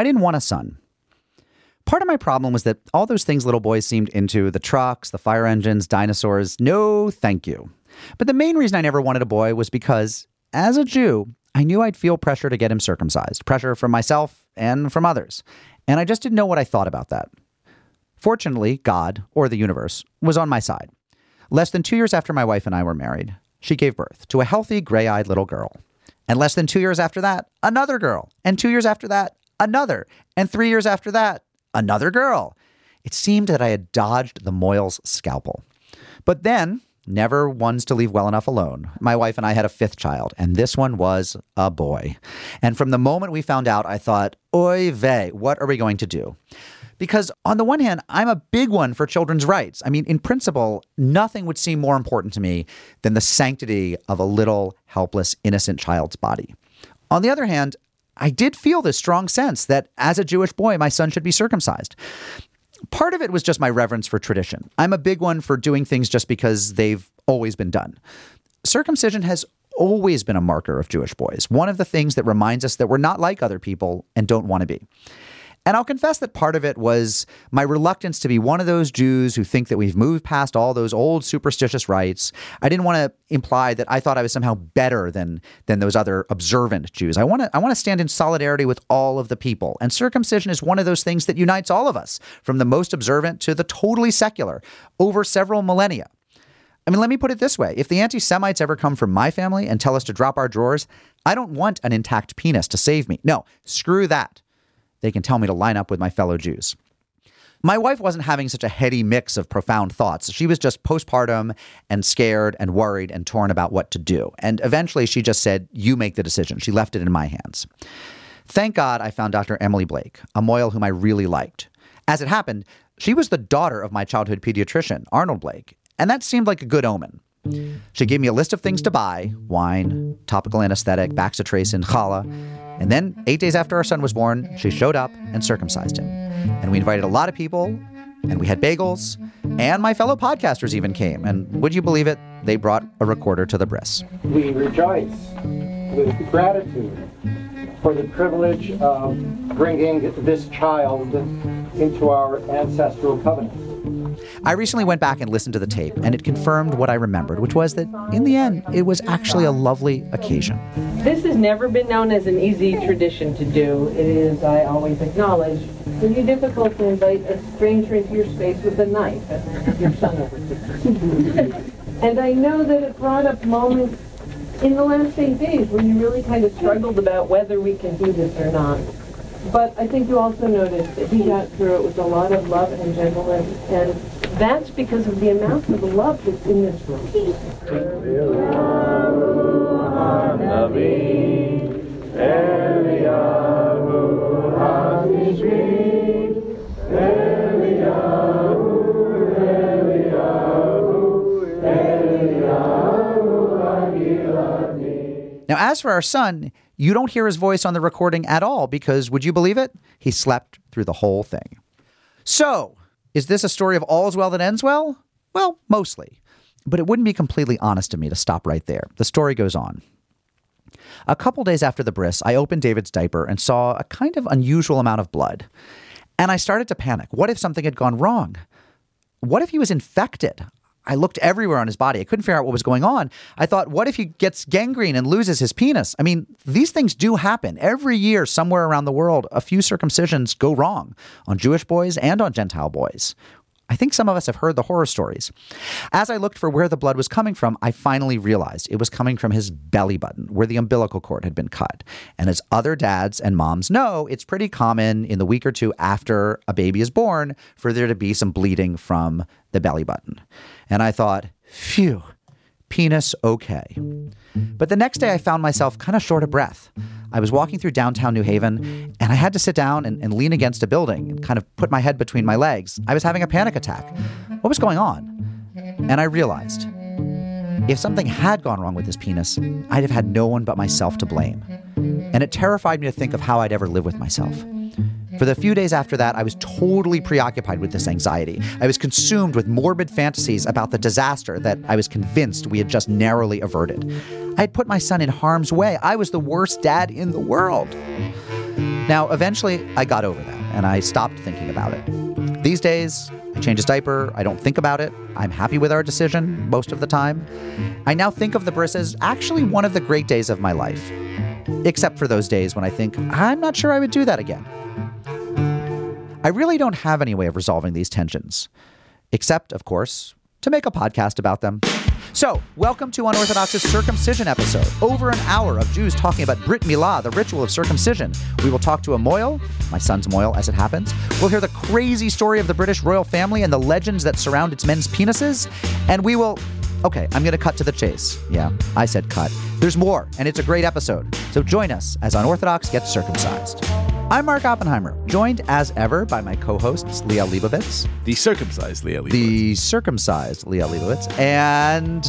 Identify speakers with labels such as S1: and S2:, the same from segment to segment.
S1: I didn't want a son. Part of my problem was that all those things little boys seemed into the trucks, the fire engines, dinosaurs no, thank you. But the main reason I never wanted a boy was because, as a Jew, I knew I'd feel pressure to get him circumcised, pressure from myself and from others. And I just didn't know what I thought about that. Fortunately, God, or the universe, was on my side. Less than two years after my wife and I were married, she gave birth to a healthy, gray eyed little girl. And less than two years after that, another girl. And two years after that, another. And three years after that, another girl. It seemed that I had dodged the Moyle's scalpel. But then, never ones to leave well enough alone, my wife and I had a fifth child, and this one was a boy. And from the moment we found out, I thought, oy vey, what are we going to do? Because on the one hand, I'm a big one for children's rights. I mean, in principle, nothing would seem more important to me than the sanctity of a little, helpless, innocent child's body. On the other hand, I did feel this strong sense that as a Jewish boy, my son should be circumcised. Part of it was just my reverence for tradition. I'm a big one for doing things just because they've always been done. Circumcision has always been a marker of Jewish boys, one of the things that reminds us that we're not like other people and don't want to be. And I'll confess that part of it was my reluctance to be one of those Jews who think that we've moved past all those old superstitious rites. I didn't want to imply that I thought I was somehow better than than those other observant Jews. I want to I want to stand in solidarity with all of the people. And circumcision is one of those things that unites all of us, from the most observant to the totally secular, over several millennia. I mean, let me put it this way. If the anti Semites ever come from my family and tell us to drop our drawers, I don't want an intact penis to save me. No, screw that they can tell me to line up with my fellow Jews. My wife wasn't having such a heady mix of profound thoughts. She was just postpartum and scared and worried and torn about what to do. And eventually she just said, You make the decision. She left it in my hands. Thank God I found Dr. Emily Blake, a Moyle whom I really liked. As it happened, she was the daughter of my childhood pediatrician, Arnold Blake, and that seemed like a good omen. She gave me a list of things to buy wine, topical anesthetic, bacitracin, challah. And then, eight days after our son was born, she showed up and circumcised him. And we invited a lot of people, and we had bagels, and my fellow podcasters even came. And would you believe it? They brought a recorder to the bris.
S2: We rejoice with gratitude for the privilege of bringing this child into our ancestral covenant.
S1: I recently went back and listened to the tape, and it confirmed what I remembered, which was that in the end, it was actually a lovely occasion.
S3: This has never been known as an easy tradition to do. It is, I always acknowledge, pretty difficult to invite a stranger into your space with a knife, as your son over And I know that it brought up moments in the last eight days when you really kind of struggled about whether we can do this or not. But I think you also noticed that he got through it with a lot of love and gentleness, and that's because of the amount of love that's in this room.
S1: Now, as for our son, you don't hear his voice on the recording at all because, would you believe it? He slept through the whole thing. So, is this a story of all's well that ends well? Well, mostly. But it wouldn't be completely honest of me to stop right there. The story goes on. A couple days after the bris, I opened David's diaper and saw a kind of unusual amount of blood. And I started to panic. What if something had gone wrong? What if he was infected? I looked everywhere on his body. I couldn't figure out what was going on. I thought, what if he gets gangrene and loses his penis? I mean, these things do happen. Every year, somewhere around the world, a few circumcisions go wrong on Jewish boys and on Gentile boys. I think some of us have heard the horror stories. As I looked for where the blood was coming from, I finally realized it was coming from his belly button, where the umbilical cord had been cut. And as other dads and moms know, it's pretty common in the week or two after a baby is born for there to be some bleeding from the belly button. And I thought, phew, penis okay. But the next day, I found myself kind of short of breath. I was walking through downtown New Haven, and I had to sit down and, and, lean against a building and kind of put my head between my legs. I was having a panic attack. What was going on? And I realized if something had gone wrong with his penis, I'd have had no one but myself to blame. And it terrified me to think of how I'd ever live with myself. For the few days after that, I was totally preoccupied with this anxiety. I was consumed with morbid fantasies about the disaster that I was convinced we had just narrowly averted. I had put my son in harm's way. I was the worst dad in the world. Now, eventually, I got over that and I stopped thinking about it. These days, I change his diaper, I don't think about it. I'm happy with our decision most of the time. I now think of the bris as actually one of the great days of my life, except for those days when I think, I'm not sure I would do that again. I really don't have any way of resolving these tensions, except, of course, to make a podcast about them. So, welcome to Unorthodox's circumcision episode. Over an hour of Jews talking about Brit Milah, the ritual of circumcision. We will talk to a mohel, my son's mohel as it happens. We'll hear the crazy story of the British royal family and the legends that surround its men's penises. And we will. Okay, I'm going to cut to the chase. Yeah, I said cut. There's more, and it's a great episode. So join us as Unorthodox gets circumcised. I'm Mark Oppenheimer, joined as ever by my co hosts, Liel Leibovitz,
S4: The circumcised Liel Leibovitz.
S1: the circumcised Liel Leibovitz, and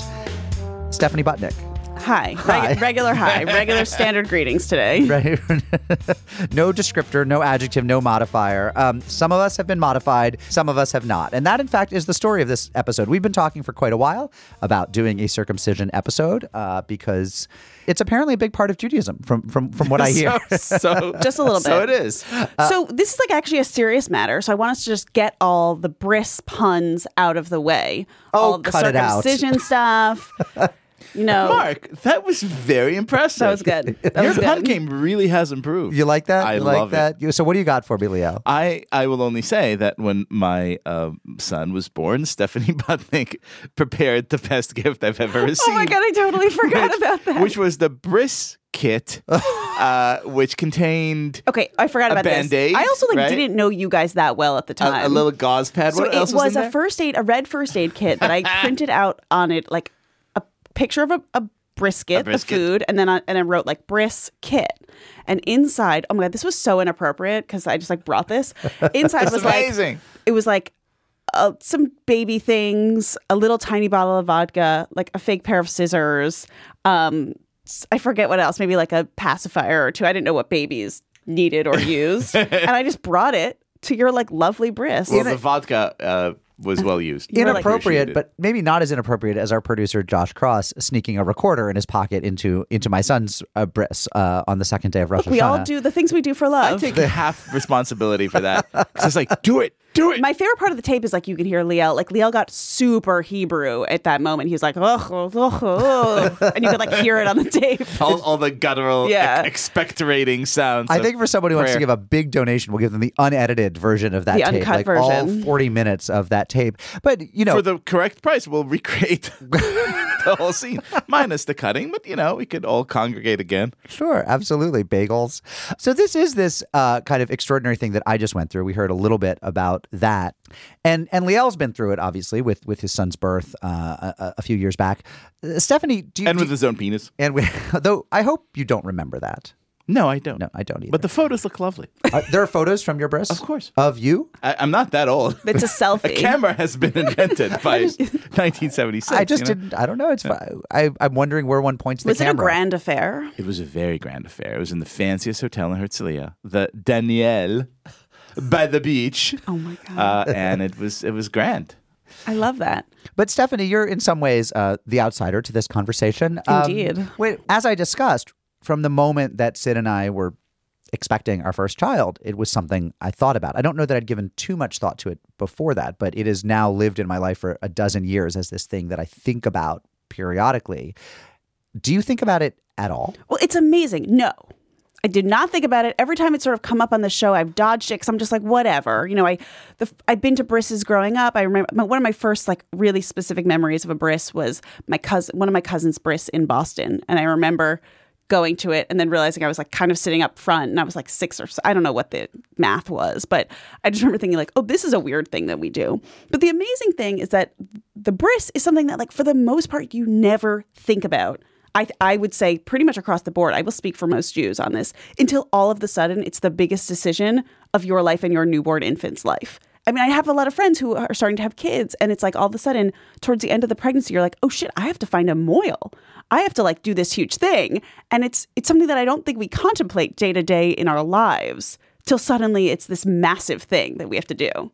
S1: Stephanie Butnick.
S5: Hi.
S1: Hi.
S5: Reg- regular hi. Regular standard greetings today.
S1: Right? no descriptor, no adjective, no modifier. Um, some of us have been modified, some of us have not. And that, in fact, is the story of this episode. We've been talking for quite a while about doing a circumcision episode uh, because it's apparently a big part of Judaism, from from, from what I hear.
S4: So, so
S5: Just a little bit.
S4: So
S5: bit.
S4: it is.
S5: Uh, so this is like actually a serious matter. So I want us to just get all the bris puns out of the way.
S1: Oh,
S5: all the
S1: cut it out.
S5: circumcision stuff. You know,
S4: Mark, that was very impressive.
S5: that was good. That
S4: Your
S5: was
S4: pun
S5: good.
S4: game really has improved.
S1: You like that?
S4: I
S1: you like
S4: love
S1: that?
S4: it.
S1: You- So, what do you got for me, Liel?
S4: I, I will only say that when my uh, son was born, Stephanie Butnick prepared the best gift I've ever received.
S5: Oh my god, I totally forgot
S4: which,
S5: about that.
S4: Which was the bris kit, uh, which contained
S5: okay, I forgot
S4: a
S5: about
S4: Band-Aid,
S5: this. I also like
S4: right?
S5: didn't know you guys that well at the time.
S4: a, a little gauze pad.
S5: So
S4: what
S5: it
S4: else
S5: was,
S4: was, in
S5: a
S4: there?
S5: first aid, a red first aid kit that I printed out on it, like a picture of a, a brisket,
S4: brisket.
S5: the food, and then I, and I wrote like bris kit. And inside, oh my god, this was so inappropriate because I just like brought this. Inside was
S4: amazing.
S5: like it was like uh, some baby things, a little tiny bottle of vodka, like a fake pair of scissors. Um, I forget what else, maybe like a pacifier or two. I didn't know what babies needed or used, and I just brought it to your like lovely bris.
S4: well, the vodka uh, was well used.
S1: inappropriate, but maybe not as inappropriate as our producer Josh Cross sneaking a recorder in his pocket into into my son's uh, bris uh, on the second day of Rosh
S5: we all do the things we do for love.
S4: I take half responsibility for that. it's like, do it, do it.
S5: My favorite part of the tape is like you can hear Liel. Like Liel got super Hebrew at that moment. He was like, oh, oh, oh, oh," and you could like hear it on the tape.
S4: all, all the guttural,
S5: Yeah.
S4: ex- expectorating sounds.
S1: I think for someone who wants to give a big donation, we'll give them the unedited version of that
S5: The
S1: tape,
S5: uncut
S1: like all
S5: version.
S1: forty minutes of that tape. But you know,
S4: for the correct price, we'll recreate the whole scene, minus the cutting. But you know, we could all congregate again.
S1: Sure, absolutely. Bagels. So this is this uh, kind of extraordinary thing that I just went through. We heard a little bit about that, and and Liel's been through it obviously with with his son's birth uh, a, a few years back. Uh, Stephanie, do you?
S4: And
S1: do-
S4: with his own penis.
S1: and we, though I hope you don't remember that.
S4: No, I don't.
S1: No, I don't either.
S4: But the photos look lovely.
S1: Uh, there are photos from your bris,
S4: Of course.
S1: of you.
S4: I, I'm not that old.
S5: It's a selfie.
S4: A camera has been invented by 1976.
S1: I just
S4: you know?
S1: didn't. I don't know. It's. fine. I I'm wondering where one points the camera.
S5: was it a grand affair?
S4: It was a very grand affair. It was in the fanciest hotel in Herzliya, the Danielle, by the beach.
S5: Oh my god,
S4: Uh, and it was it was grand.
S5: I love that.
S1: But Stephanie, you're in some ways uh, the outsider to this conversation. Um,
S5: Indeed.
S1: wait, as I discussed, from the moment that Sid and I were expecting our first child, it was something I thought about. I don't know that I'd given too much thought to it before that, but it has now lived in my life for a dozen years as this thing that I think about periodically. Do you think about it at all?
S5: Well, it's amazing. No. I did not think about it. Every time it's sort of come up on the show, I've dodged it because I'm just like, whatever. You know, I the I've been to brisses growing up. I remember one of my first like really specific memories of a briss was my cousin, one of my cousins' briss in Boston, and I remember going to it and then realizing I was like kind of sitting up front, and I was like six or so, I don't know what the math was, but I just remember thinking like, oh, this is a weird thing that we do. But the amazing thing is that the bris is something that like for the most part you never think about. I, I would say pretty much across the board, I will speak for most Jews on this, until all of the sudden it's the biggest decision of your life and your newborn infant's life. I mean, I have a lot of friends who are starting to have kids, and it's like all of a sudden, towards the end of the pregnancy, you're like, oh shit, I have to find a moil. I have to like do this huge thing. And it's it's something that I don't think we contemplate day to day in our lives till suddenly it's this massive thing that we have to do.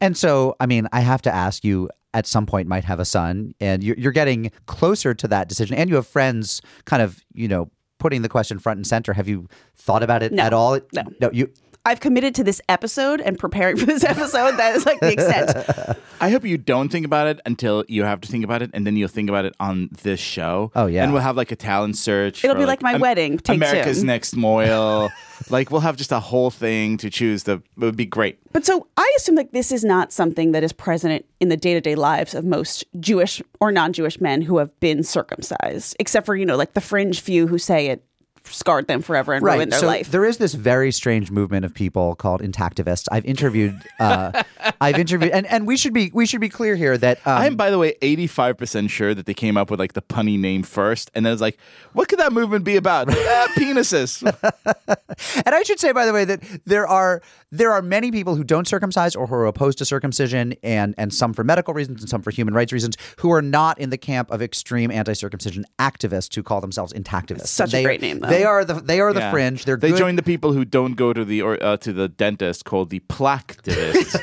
S1: And so, I mean, I have to ask you at some point might have a son and you're, you're getting closer to that decision and you have friends kind of, you know, putting the question front and center. Have you thought about it
S5: No.
S1: at all?
S5: No.
S1: No, you
S5: I've committed to this episode and preparing for this episode. That is like the extent.
S4: I hope you don't think about it until you have to think about it, and then you'll think about it on this show.
S1: Oh, yeah.
S4: and we'll have like a talent search.
S5: It'll be like my wedding, take
S4: America's
S5: two.
S4: Next Moil. like we'll have just a whole thing to choose. The it would be great.
S5: But so I assume like this is not something that is present in the day to day lives of most Jewish or non Jewish men who have been circumcised, except for, you know, like the fringe few who say it scarred them forever and ruined their
S1: so
S5: life.
S1: there is this very strange movement of people called intactivists. I've interviewed, uh, I've interviewed, and, and we should be we should be clear here that um,
S4: I'm, by the way, 85% sure that they came up with like the punny name first, and then it's like, what could that movement be about? ah, penises.
S1: And I should say, by the way, that there are there are many people who don't circumcise or who are opposed to circumcision, and and some for medical reasons and some for human rights reasons, who are not in the camp of extreme anti-circumcision activists who call themselves intactivists.
S5: Such a great name, though.
S1: They are the they are the
S4: Yeah.
S1: fringe. They're
S4: they
S1: good.
S4: join the people who don't go to the or uh, to the dentist, called the plaquetivists.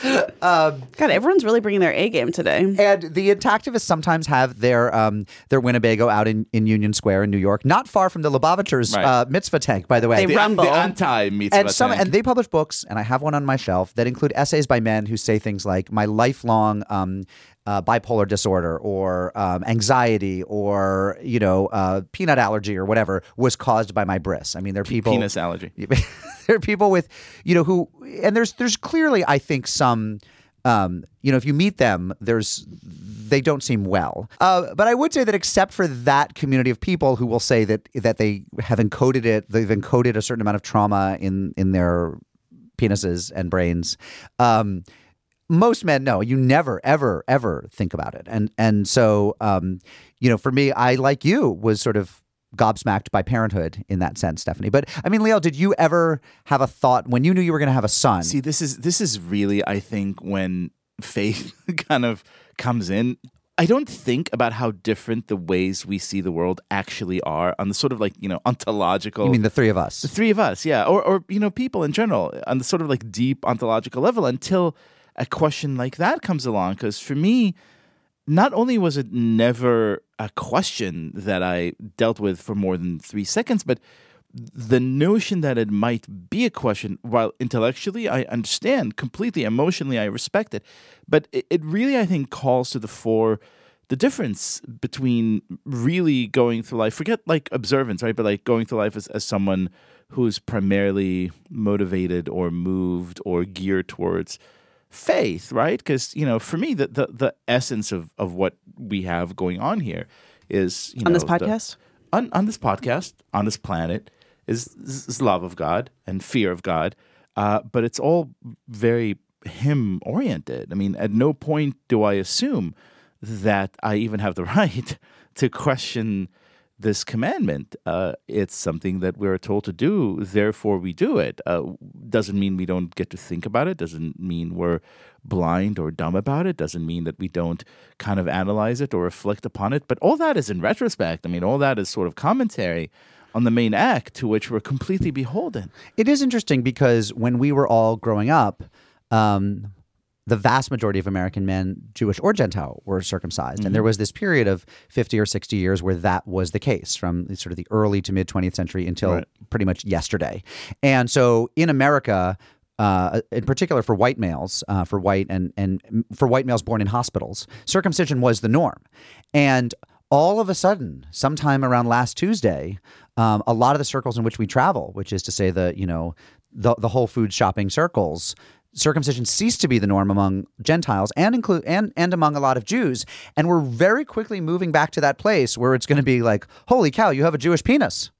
S5: God, everyone's really bringing their A game today.
S1: And the intactivists sometimes have their um, their Winnebago out in, in Union Square in New York, not far from the Lubavitchers
S4: Right.
S1: uh, mitzvah tank, by the way.
S5: They
S4: the,
S5: Rumble.
S4: the anti mitzvah
S1: and some
S4: tank.
S1: and they publish books, and I have one on my shelf that include essays by men who say things like my lifelong um, uh, bipolar disorder or um, anxiety or you know uh, peanut allergy or whatever was caused by my bris. I mean, there are people
S4: penis allergy.
S1: there are people with you know who and there's there's clearly I think some um, you know if you meet them there's they don't seem well uh, but I would say that except for that community of people who will say that that they have encoded it they've encoded a certain amount of trauma in in their penises and brains um, most men no you never ever ever think about it and and so um, you know for me I like you was sort of gobsmacked by parenthood in that sense Stephanie but I mean Liel did you ever have a thought when you knew you were going to have a son
S4: See, this is this is really, I think, when faith kind of comes in. I don't think about how different the ways we see the world actually are on the sort of like you know ontological.
S1: you mean the three of us
S4: the three of us, yeah, or or you know people in general on the sort of like deep ontological level until a question like that comes along. Because for me, not only was it never a question that I dealt with for more than three seconds, but the notion that it might be a question, while intellectually I understand completely, emotionally I respect it, but it, really I think calls to the fore the difference between really going through life. Forget like observance, right? But like going through life as, as someone who's primarily motivated or moved or geared towards faith, right? Because you know, for me, the, the the essence of of what we have going on here is you
S5: On
S4: know,
S5: this
S4: the-
S5: podcast?
S4: on on this podcast, on this planet, is, is love of God and fear of God. Uh, but it's all very Him oriented. I mean, at no point do I assume that I even have the right to question this commandment. Uh, it's something that we're told to do, therefore we do it. Uh, doesn't mean we don't get to think about it. Doesn't mean we're blind or dumb about it. Doesn't mean that we don't kind of analyze it or reflect upon it. But all that is in retrospect. I mean, all that is sort of commentary on the main act to which we're completely beholden.
S1: It is interesting because when we were all growing up, um, the vast majority of American men, Jewish or Gentile, were circumcised, and there was this period of fifty or sixty years where that was the case, from sort of the early to mid twentieth century until
S4: Right.
S1: pretty much yesterday. And so in America. Uh, in particular, for white males, uh, for white and and for white males born in hospitals, circumcision was the norm. And all of a sudden, sometime around last Tuesday, um, a lot of the circles in which we travel, which is to say the you know the the Whole Foods shopping circles, circumcision ceased to be the norm among Gentiles and include and and among a lot of Jews, and we're very quickly moving back to that place where it's going to be like, holy cow, you have a Jewish penis.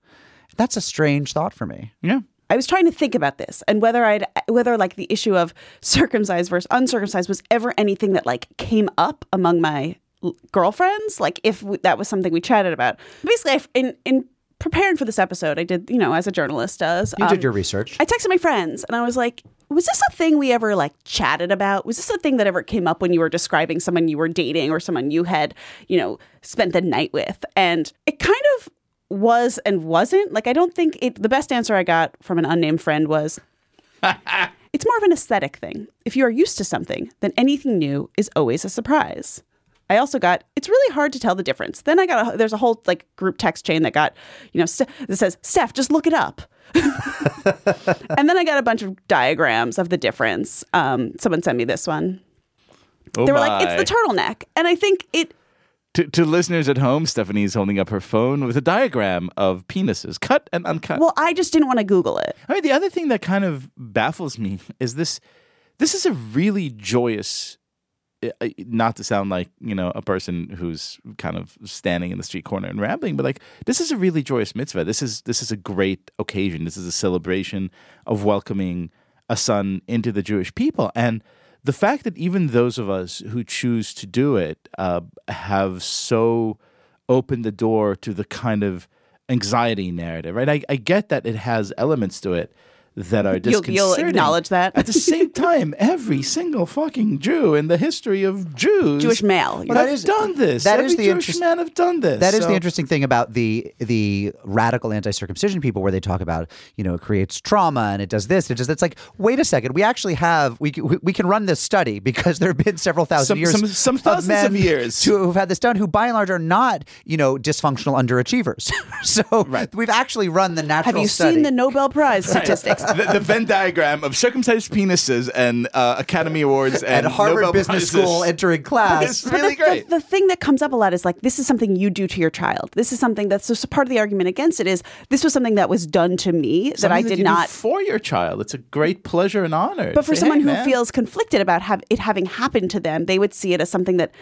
S1: That's a strange thought for me.
S4: Yeah.
S5: I was trying to think about this and whether I'd whether like the issue of circumcised versus uncircumcised was ever anything that like came up among my l- girlfriends. Like if w- that was something we chatted about. Basically, I, in in preparing for this episode, I did you know as a journalist does.
S1: You
S5: um,
S1: did your research.
S5: I texted my friends and I was like, was this a thing we ever like chatted about? Was this a thing that ever came up when you were describing someone you were dating or someone you had, you know, spent the night with? And it kind of was and wasn't. Like, I don't think it, the best answer I got from an unnamed friend was it's more of an aesthetic thing. If you are used to something, then anything new is always a surprise. I also got it's really hard to tell the difference. Then I got a, there's a whole like group text chain that got you know Ste- that says Steph, just look it up. and then I got a bunch of diagrams of the difference. Um, someone sent me this one.
S4: Oh
S5: They were like, it's the turtleneck, and I think it
S4: to, to listeners at home, Stephanie's holding up her phone with a diagram of penises, cut and uncut.
S5: Well, I just didn't want to Google it.
S4: I mean, the other thing that kind of baffles me is this. This is a really joyous. Not to sound like you know a person who's kind of standing in the street corner and rambling, but like this is a really joyous mitzvah. This is this is a great occasion. This is a celebration of welcoming a son into the Jewish people, and the fact that even those of us who choose to do it uh, have so opened the door to the kind of anxiety narrative, right? I, I get that it has elements to it that are
S5: You'll, you'll acknowledge that.
S4: At the same time, every single fucking Jew in the history of Jews,
S5: Jewish male.
S4: have
S5: Well,
S1: that is-
S4: done this.
S1: that
S4: every
S1: is the
S4: Jewish
S1: interest-
S4: man have done this.
S1: That is
S4: So-
S1: the interesting thing about the the radical anti-circumcision people, where they talk about you know it creates trauma and it does this. It does. It's like wait a second, we actually have we we, we can run this study because there have been several thousand
S4: Some-
S1: years,
S4: some- some thousands
S1: men
S4: of years.
S1: to, who've had this done, who by and large are not you know dysfunctional underachievers. so we've actually run the natural.
S5: Have you
S1: study.
S5: seen the Nobel Prize statistics?
S4: The, the Venn diagram of circumcised penises and uh, Academy Awards and,
S1: and Harvard
S4: Nobel
S1: Business
S4: Prizes.
S1: School entering class?
S4: It's really
S5: the,
S4: great.
S5: The, the thing that comes up a lot is like this is something you do to your child. This is something that's so, so part of the argument against it is this was something that was done to me that I
S4: Something
S5: did
S4: you do
S5: not.
S4: for your child. It's a great pleasure and honor.
S5: But for
S4: Say,
S5: someone
S4: "Hey,
S5: who
S4: man."
S5: feels conflicted about have, it having happened to them, they would see it as something that,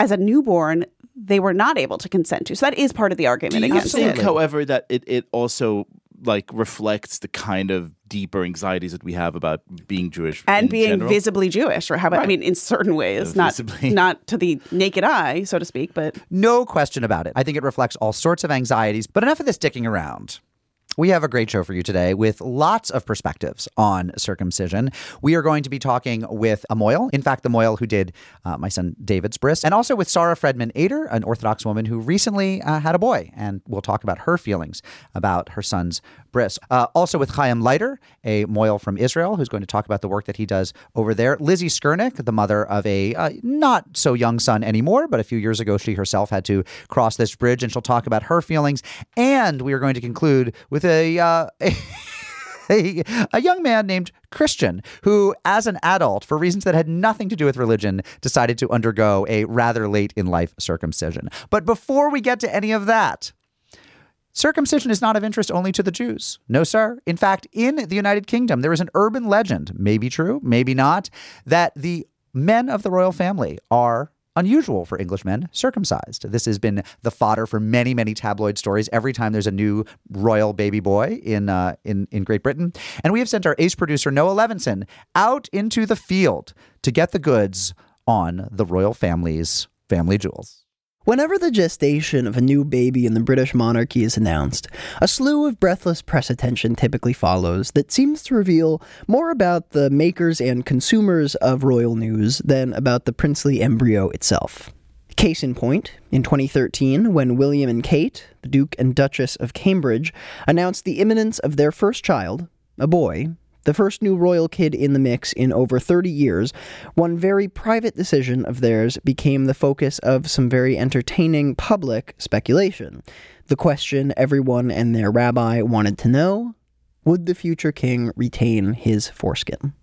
S5: as a newborn, they were not able to consent to. So that is part of the argument
S4: Do you
S5: against
S4: think,
S5: it.
S4: however, that it, it also like reflects the kind of deeper anxieties that we have about being Jewish
S5: And
S4: in
S5: being
S4: general?
S5: visibly Jewish, or how about, I mean, in certain ways, not
S4: Visibly.
S5: not to the naked eye, so to speak, but
S1: No question about it. I think it reflects all sorts of anxieties. But enough of this dicking around. We have a great show for you today with lots of perspectives on circumcision. We are going to be talking with a Moyle, in fact, the Moyle who did uh, my son David's bris, and also with Sarah Fredman Ader, an Orthodox woman who recently uh, had a boy. And we'll talk about her feelings about her son's bris. Uh, also with Chaim Leiter, a Moyle from Israel, who's going to talk about the work that he does over there. Lizzie Skurnick, the mother of a uh, not so young son anymore, but a few years ago she herself had to cross this bridge, and she'll talk about her feelings. And we are going to conclude with a. Uh, a, a young man named Christian who, as an adult, for reasons that had nothing to do with religion, decided to undergo a rather late in life circumcision. But before we get to any of that, Circumcision is not of interest only to the Jews. No, sir. In fact, in the United Kingdom, there is an urban legend, maybe true, maybe not, that the men of the royal family are unusual for Englishmen circumcised. This has been the fodder for many, many tabloid stories every time there's a new royal baby boy in uh, in in Great Britain. And we have sent our ace producer Noah Levinson out into the field to get the goods on the royal family's family jewels.
S6: Whenever the gestation of a new baby in the British monarchy is announced, a slew of breathless press attention typically follows that seems to reveal more about the makers and consumers of royal news than about the princely embryo itself. Case in point, in 2013, when William and Kate, the Duke and Duchess of Cambridge, announced the imminence of their first child, a boy, the first new royal kid in the mix in over 30 years, one very private decision of theirs became the focus of some very entertaining public speculation. The question everyone and their rabbi wanted to know would the future king retain his foreskin?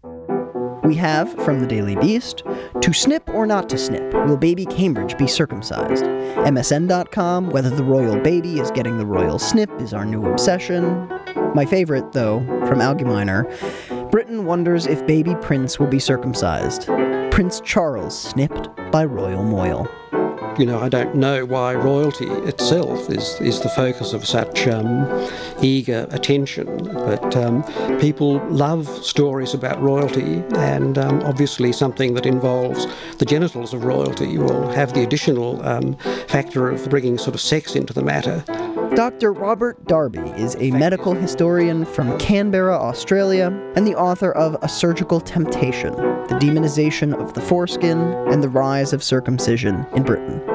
S6: We have from the Daily Beast to snip or not to snip, will baby Cambridge be circumcised? MSN.com, whether the royal baby is getting the royal snip is our new obsession. My favorite, though, from Algemeiner Britain wonders if baby Prince will be circumcised. Prince Charles snipped by Royal Moyle.
S7: You know, I don't know why royalty itself is, is the focus of such um, eager attention, but um, people love stories about royalty, and um, obviously something that involves the genitals of royalty will have the additional um, factor of bringing sort of sex into the matter.
S6: Dr. Robert Darby is a medical historian from Canberra, Australia, and the author of A Surgical Temptation The Demonization of the Foreskin and the Rise of Circumcision in Britain.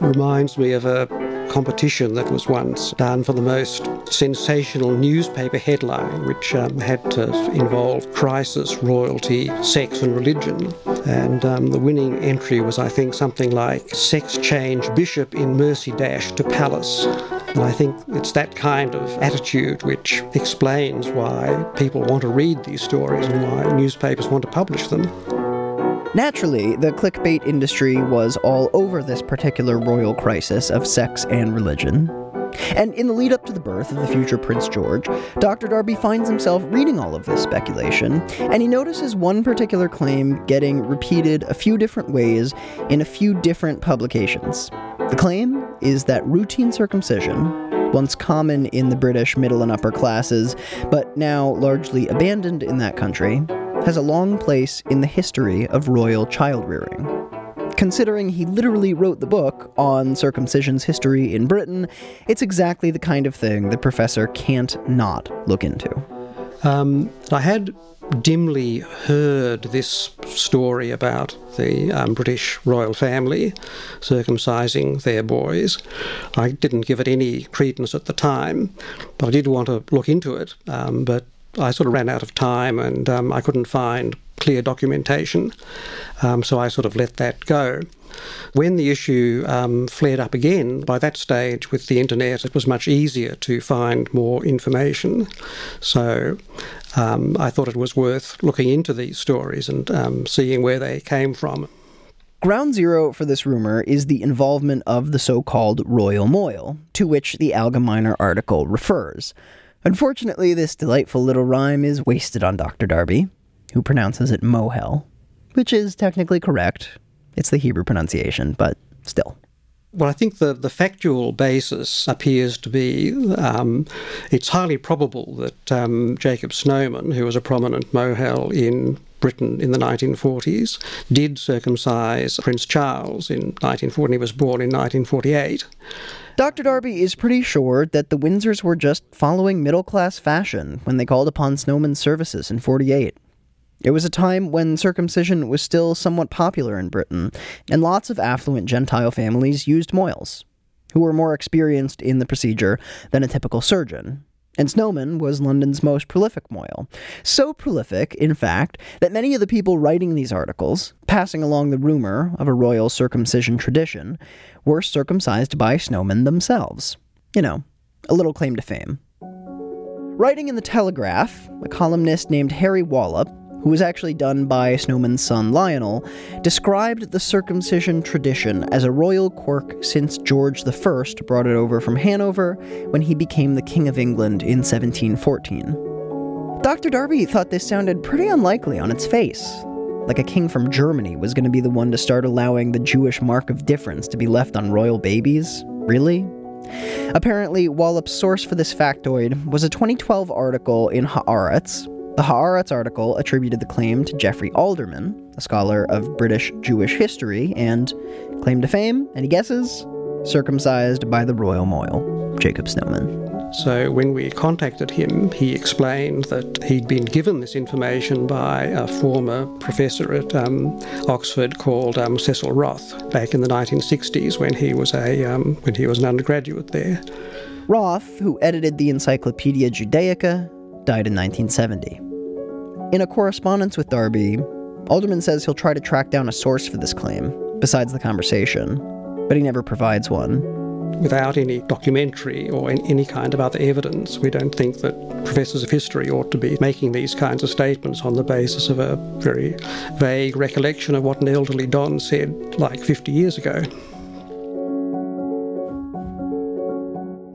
S7: Reminds me of a competition that was once done for the most sensational newspaper headline, which um, had to involve crisis, royalty, sex, and religion. And um, the winning entry was, I think, something like Sex Change Bishop in Mercy Dash to Palace. And I think it's that kind of attitude which explains why people want to read these stories and why newspapers want to publish them.
S6: Naturally, the clickbait industry was all over this particular royal crisis of sex and religion. And in the lead up to the birth of the future Prince George, Dr. Darby finds himself reading all of this speculation, and he notices one particular claim getting repeated a few different ways in a few different publications. The claim is that routine circumcision, once common in the British middle and upper classes, but now largely abandoned in that country, has a long place in the history of royal child rearing. Considering he literally wrote the book on circumcision's history in Britain, it's exactly the kind of thing the professor can't not look into.
S7: Um, I had dimly heard this story about the um, British royal family circumcising their boys. I didn't give it any credence at the time, but I did want to look into it. Um, but I sort of ran out of time and um, I couldn't find clear documentation, um, so I sort of let that go. When the issue um, flared up again, by that stage with the internet, it was much easier to find more information. So um, I thought it was worth looking into these stories and um, seeing where they came from.
S6: Ground zero for this rumor is the involvement of the so called Royal Moil, to which the Algemeiner article refers. Unfortunately, this delightful little rhyme is wasted on Dr. Darby, who pronounces it Mohel, which is technically correct. It's the Hebrew pronunciation, but still.
S7: Well, I think the, the factual basis appears to be um, it's highly probable that um, Jacob Snowman, who was a prominent mohel in Britain in the 1940s, did circumcise Prince Charles in 1940. He was born in 1948.
S6: Dr. Darby is pretty sure that the Windsors were just following middle class fashion when they called upon Snowman's services in 48. It was a time when circumcision was still somewhat popular in Britain, and lots of affluent Gentile families used moils, who were more experienced in the procedure than a typical surgeon. And Snowman was London's most prolific moil. So prolific, in fact, that many of the people writing these articles, passing along the rumor of a royal circumcision tradition, were circumcised by Snowman themselves. You know, a little claim to fame. Writing in the Telegraph, a columnist named Harry Wallop who was actually done by Snowman's son Lionel, described the circumcision tradition as a royal quirk since George I brought it over from Hanover when he became the King of England in 1714. Dr. Darby thought this sounded pretty unlikely on its face. Like a king from Germany was going to be the one to start allowing the Jewish mark of difference to be left on royal babies? Really? Apparently, Wallop's source for this factoid was a 2012 article in Haaretz, the Haaretz article attributed the claim to Geoffrey Alderman, a scholar of British Jewish history, and claim to fame, any guesses? Circumcised by the royal moil, Jacob Snowman.
S7: So when we contacted him, he explained that he'd been given this information by a former professor at um, Oxford called um, Cecil Roth back in the 1960s when he was a um, when he was an undergraduate there.
S6: Roth, who edited the Encyclopedia Judaica, died in 1970. In a correspondence with Darby, Alderman says he'll try to track down a source for this claim, besides the conversation, but he never provides one.
S7: Without any documentary or any kind of other evidence, we don't think that professors of history ought to be making these kinds of statements on the basis of a very vague recollection of what an elderly Don said like 50 years ago.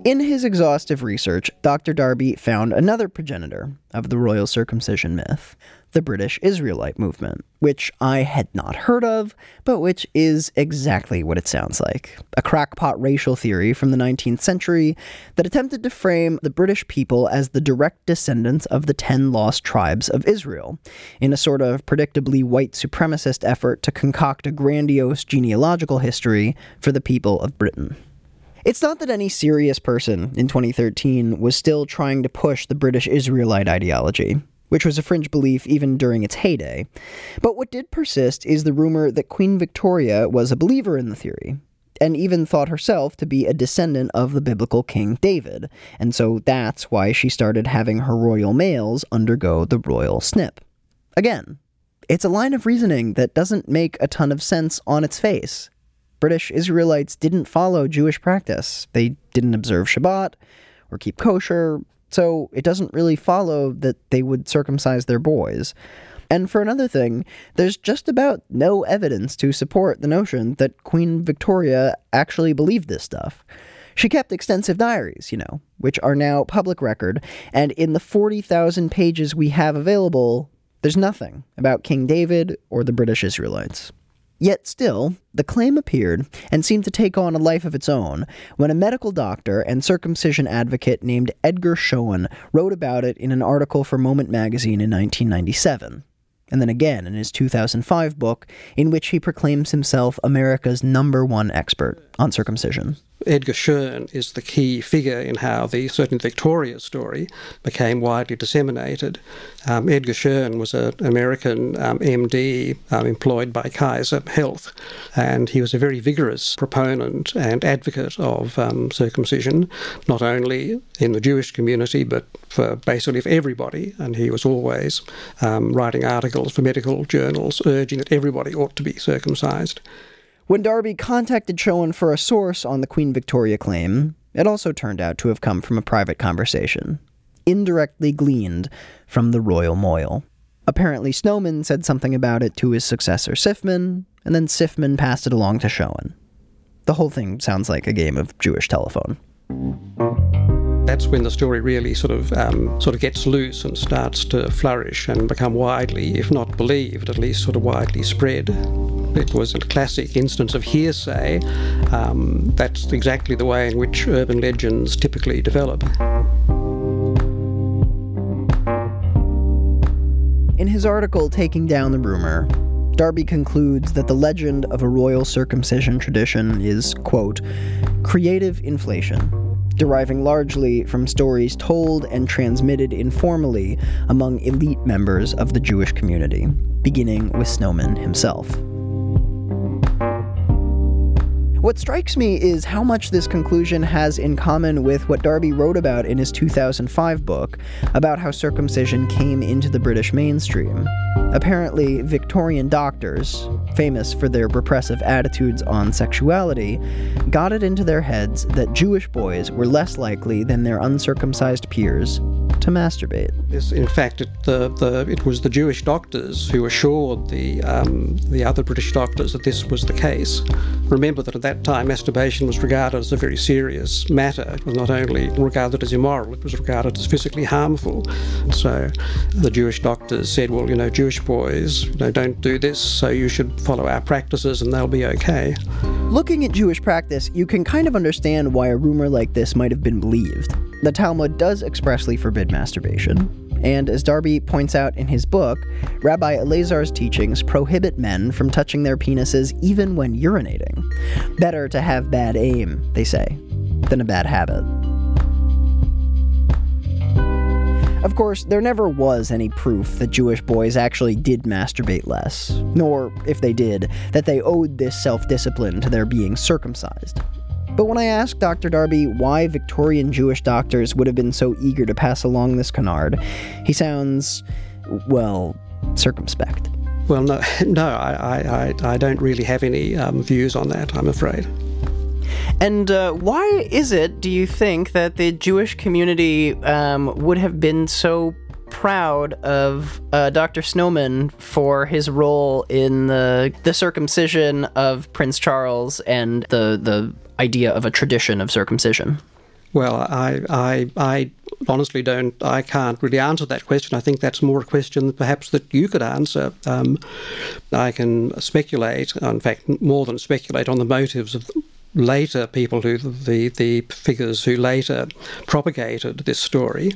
S6: In his exhaustive research, Dr. Darby found another progenitor of the royal circumcision myth, the British Israelite movement, which I had not heard of, but which is exactly what it sounds like a crackpot racial theory from the 19th century that attempted to frame the British people as the direct descendants of the ten lost tribes of Israel, in a sort of predictably white supremacist effort to concoct a grandiose genealogical history for the people of Britain. It's not that any serious person in 2013 was still trying to push the British Israelite ideology, which was a fringe belief even during its heyday. But what did persist is the rumor that Queen Victoria was a believer in the theory, and even thought herself to be a descendant of the biblical King David, and so that's why she started having her royal males undergo the royal snip. Again, it's a line of reasoning that doesn't make a ton of sense on its face. British Israelites didn't follow Jewish practice. They didn't observe Shabbat or keep kosher, so it doesn't really follow that they would circumcise their boys. And for another thing, there's just about no evidence to support the notion that Queen Victoria actually believed this stuff. She kept extensive diaries, you know, which are now public record, and in the 40,000 pages we have available, there's nothing about King David or the British Israelites. Yet still, the claim appeared and seemed to take on a life of its own when a medical doctor and circumcision advocate named Edgar Schoen wrote about it in an article for Moment magazine in 1997 and then again in his 2005 book, in which he proclaims himself America's number one expert on circumcision.
S7: Edgar Schoen is the key figure in how the certain Victoria story became widely disseminated. Um, Edgar Schoen was an American um, MD um, employed by Kaiser Health, and he was a very vigorous proponent and advocate of um, circumcision, not only in the Jewish community but for basically for everybody. And he was always um, writing articles for medical journals urging that everybody ought to be circumcised.
S6: When Darby contacted Schoen for a source on the Queen Victoria claim, it also turned out to have come from a private conversation, indirectly gleaned from the Royal Moil. Apparently, Snowman said something about it to his successor, Sifman, and then Sifman passed it along to Schoen. The whole thing sounds like a game of Jewish telephone.
S7: That's when the story really sort of um, sort of gets loose and starts to flourish and become widely, if not believed, at least sort of widely spread. It was a classic instance of hearsay. Um, that's exactly the way in which urban legends typically develop.
S6: In his article, Taking Down the Rumor, Darby concludes that the legend of a royal circumcision tradition is, quote, creative inflation deriving largely from stories told and transmitted informally among elite members of the Jewish community, beginning with Snowman himself. What strikes me is how much this conclusion has in common with what Darby wrote about in his 2005 book about how circumcision came into the British mainstream. Apparently, Victorian doctors, famous for their repressive attitudes on sexuality, got it into their heads that Jewish boys were less likely than their uncircumcised peers to masturbate.
S7: In fact, it, the, the, it was the Jewish doctors who assured the, um, the other British doctors that this was the case. Remember that at that time, masturbation was regarded as a very serious matter. It was not only regarded as immoral, it was regarded as physically harmful. So the Jewish doctors said, well, you know, Jewish boys, you know, don't do this, so you should follow our practices and they'll be okay.
S6: Looking at Jewish practice, you can kind of understand why a rumor like this might have been believed. The Talmud does expressly forbid masturbation. And as Darby points out in his book, Rabbi Elazar's teachings prohibit men from touching their penises even when urinating. Better to have bad aim, they say, than a bad habit. Of course, there never was any proof that Jewish boys actually did masturbate less, nor, if they did, that they owed this self discipline to their being circumcised. But when I asked Dr. Darby why Victorian Jewish doctors would have been so eager to pass along this canard, he sounds, well, circumspect.
S7: Well, no, no, I, I, I don't really have any um, views on that, I'm afraid.
S8: And uh, why is it, do you think, that the Jewish community um, would have been so proud of uh, Dr. Snowman for his role in the the circumcision of Prince Charles and the the idea of a tradition of circumcision?
S7: Well, I, I, I honestly don't, I can't really answer that question. I think that's more a question perhaps that you could answer. Um, I can speculate, in fact, more than speculate on the motives of later people who the the figures who later propagated this story.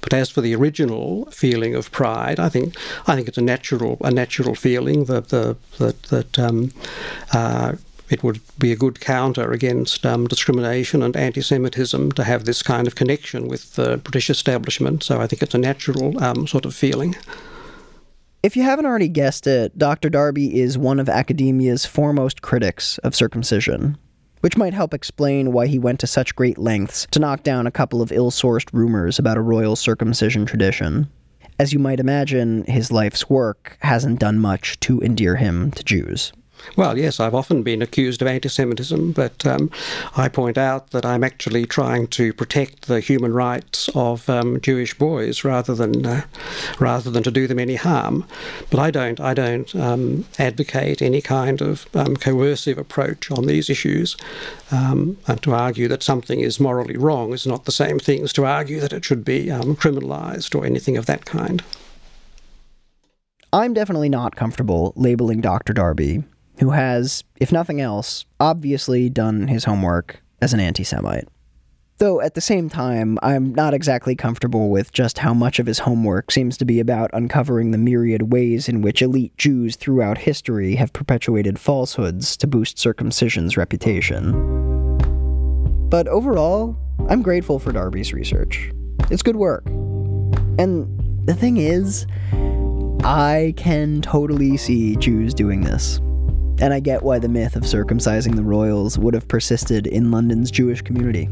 S7: But as for the original feeling of pride, I think I think it's a natural a natural feeling that the that that um, uh, it would be a good counter against um, discrimination and anti Semitism to have this kind of connection with the British establishment. So I think it's a natural um, sort of feeling.
S6: If you haven't already guessed it, Dr. Darby is one of academia's foremost critics of circumcision. Which might help explain why he went to such great lengths to knock down a couple of ill sourced rumors about a royal circumcision tradition. As you might imagine, his life's work hasn't done much to endear him to Jews.
S7: Well, yes, I've often been accused of anti Semitism, but um, I point out that I'm actually trying to protect the human rights of um, Jewish boys rather than uh, rather than to do them any harm. But I don't I don't um, advocate any kind of um, coercive approach on these issues. Um, and to argue that something is morally wrong is not the same thing as to argue that it should be um, criminalized or anything of that kind.
S6: I'm definitely not comfortable labeling Dr. Darby who has, if nothing else, obviously done his homework as an anti Semite. Though at the same time, I'm not exactly comfortable with just how much of his homework seems to be about uncovering the myriad ways in which elite Jews throughout history have perpetuated falsehoods to boost circumcision's reputation. But overall, I'm grateful for Darby's research. It's good work. And the thing is, I can totally see Jews doing this and I get why the myth of circumcising the royals would have persisted in London's Jewish community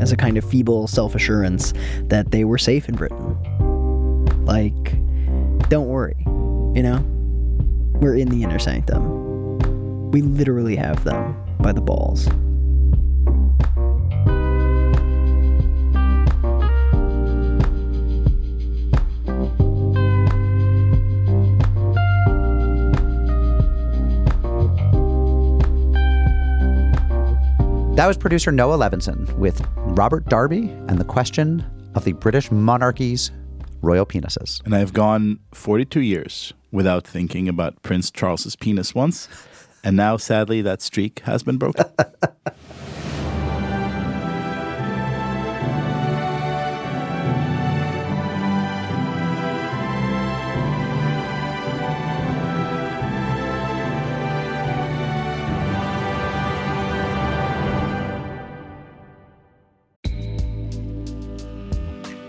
S6: as a kind of feeble self assurance that they were safe in Britain. Like, don't worry, you know? We're in the inner sanctum. We literally have them by the balls.
S1: That was producer Noah Levinson with Robert Darby and the question of the British monarchy's royal penises.
S4: And I've gone 42 years without thinking about Prince Charles's penis once. And now, sadly, that streak has been broken.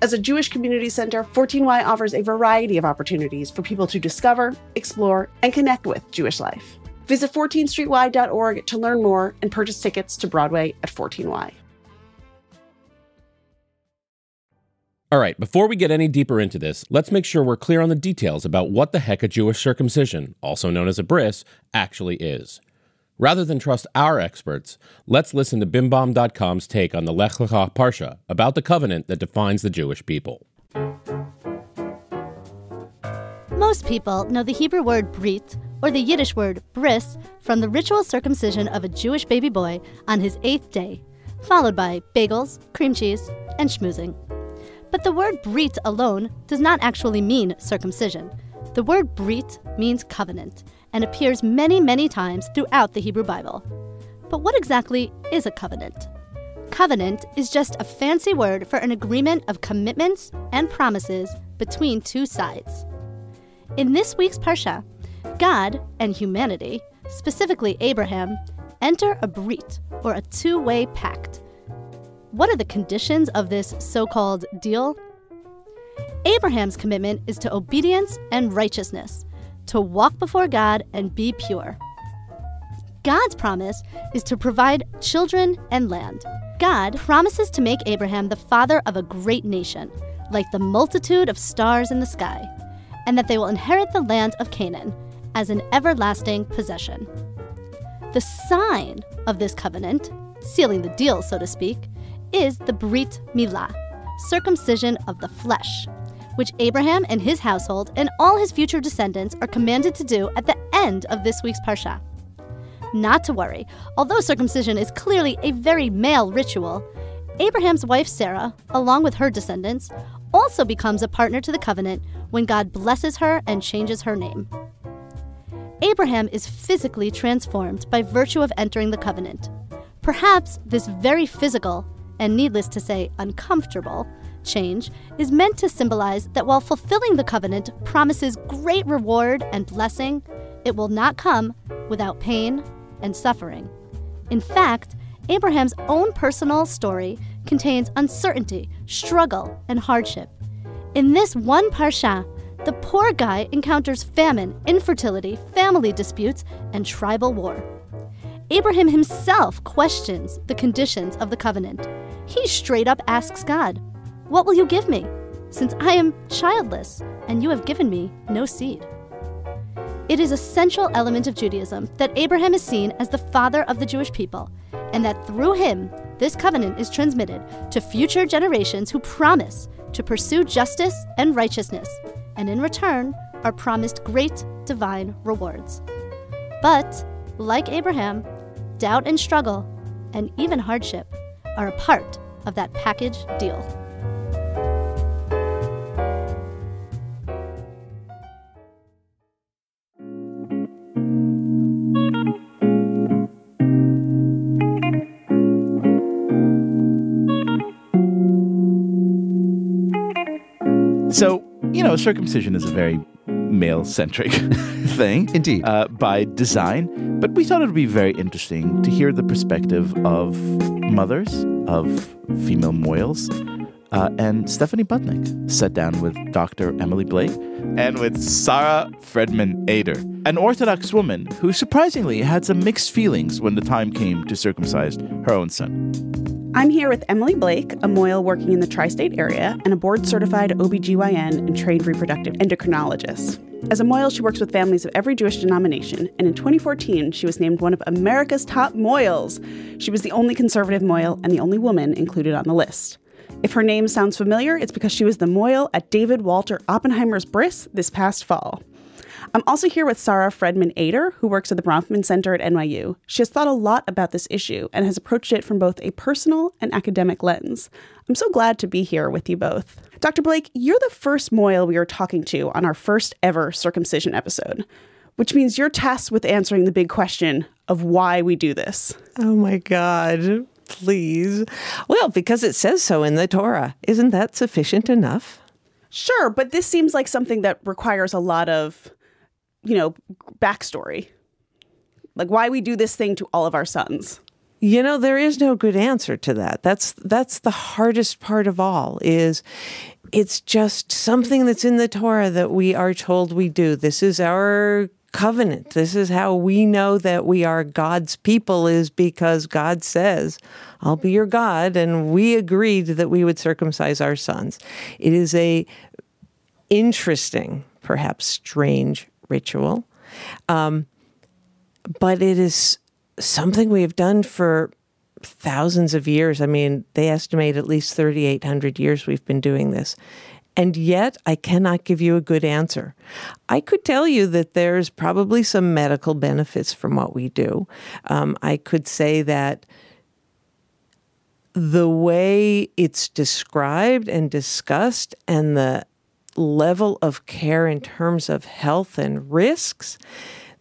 S5: as a Jewish community center, 14Y offers a variety of opportunities for people to discover, explore, and connect with Jewish life. Visit 14streety.org to learn more and purchase tickets to Broadway at 14Y.
S9: All right, before we get any deeper into this, let's make sure we're clear on the details about what the heck a Jewish circumcision, also known as a bris, actually is. Rather than trust our experts, let's listen to BimBam.com's take on the Lech Lecha Parsha about the covenant that defines the Jewish people.
S10: Most people know the Hebrew word brit, or the Yiddish word bris, from the ritual circumcision of a Jewish baby boy on his eighth day, followed by bagels, cream cheese, and schmoozing. But the word brit alone does not actually mean circumcision. The word brit means covenant and appears many, many times throughout the Hebrew Bible. But what exactly is a covenant? Covenant is just a fancy word for an agreement of commitments and promises between two sides. In this week's Parsha, God and humanity, specifically Abraham, enter a brit, or a two way pact. What are the conditions of this so called deal? Abraham's commitment is to obedience and righteousness to walk before God and be pure. God's promise is to provide children and land. God promises to make Abraham the father of a great nation, like the multitude of stars in the sky, and that they will inherit the land of Canaan as an everlasting possession. The sign of this covenant, sealing the deal, so to speak, is the Brit Milah, circumcision of the flesh, which Abraham and his household and all his future descendants are commanded to do at the end of this week's Parsha. Not to worry, although circumcision is clearly a very male ritual, Abraham's wife Sarah, along with her descendants, also becomes a partner to the covenant when God blesses her and changes her name. Abraham is physically transformed by virtue of entering the covenant, Perhaps this very physical, and needless to say, uncomfortable, change is meant to symbolize that while fulfilling the covenant promises great reward and blessing, it will not come without pain and suffering. In fact, Abraham's own personal story contains uncertainty, struggle, and hardship. In this one parsha, the poor guy encounters famine, infertility, family disputes, and tribal war. Abraham himself questions the conditions of the covenant. He straight up asks God, What will you give me? Since I am childless, and you have given me no seed. It is a central element of Judaism that Abraham is seen as the father of the Jewish people, and that through him, this covenant is transmitted to future generations who promise to pursue justice and righteousness, and in return are promised great divine rewards. But, like Abraham, doubt and struggle, and even hardship, are a part of that package deal.
S4: So, you know, circumcision is a very male centric thing.
S1: Indeed.
S4: Uh, by design. But we thought it would be very interesting to hear the perspective of mothers, of female mohels. Uh, and Stephanie Butnick sat down with Dr. Emily Blake and with Sarah Fredman Ader, an Orthodox woman who surprisingly had some mixed feelings when the time came to circumcise her own son.
S5: I'm here with Emily Blake, a Mohel working in the tri state area, and a board certified OBGYN and trained reproductive endocrinologist. As a Mohel, she works with families of every Jewish denomination, and in 2014, she was named one of America's top Mohels. She was the only conservative Mohel and the only woman included on the list. If her name sounds familiar, it's because she was the Mohel at David Walter Oppenheimer's Bris this past fall. I'm also here with Sarah Fredman Ader, who works at the Bronfman Center at NYU. She has thought a lot about this issue and has approached it from both a personal and academic lens. I'm so glad to be here with you both. Dr. Blake, you're the first Mohel we are talking to on our first ever circumcision episode, which means you're tasked with answering the big question of why we do this.
S11: Oh my God, please. Well, because it says so in the Torah. Isn't that sufficient enough?
S5: Sure, but this seems like something that requires a lot of, you know, backstory. Like why we do this thing to all of our sons.
S11: You know, there is no good answer to that. That's that's the hardest part of all is it's just something that's in the Torah that we are told we do. This is our covenant. This is how we know that we are God's people is because God says, I'll be your God. And we agreed that we would circumcise our sons. It is a interesting, perhaps strange ritual. Um, but it is something we have done for thousands of years. I mean, they estimate at least 3,800 years we've been doing this. And yet, I cannot give you a good answer. I could tell you that there's probably some medical benefits from what we do. Um, I could say that the way it's described and discussed and the level of care in terms of health and risks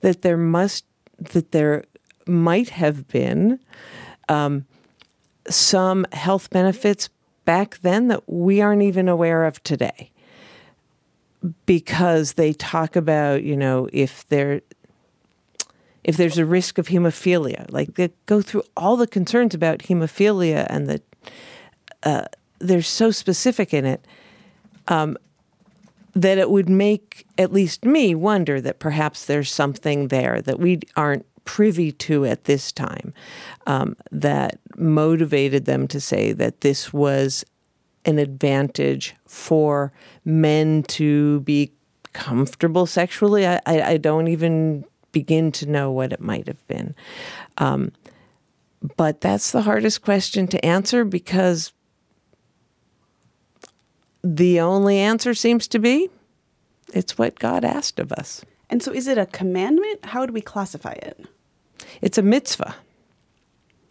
S11: that there must that there might have been um, some health benefits back then that we aren't even aware of today. Because they talk about you know if there if there's a risk of hemophilia like they go through all the concerns about hemophilia and the uh, they're so specific in it. Um, that it would make at least me wonder that perhaps there's something there that we aren't privy to at this time um, that motivated them to say that this was an advantage for men to be comfortable sexually. I, I, I don't even begin to know what it might have been. Um, but that's the hardest question to answer because the only answer seems to be it's what God asked of us.
S5: And so is it a commandment? How do we classify it?
S11: It's a mitzvah,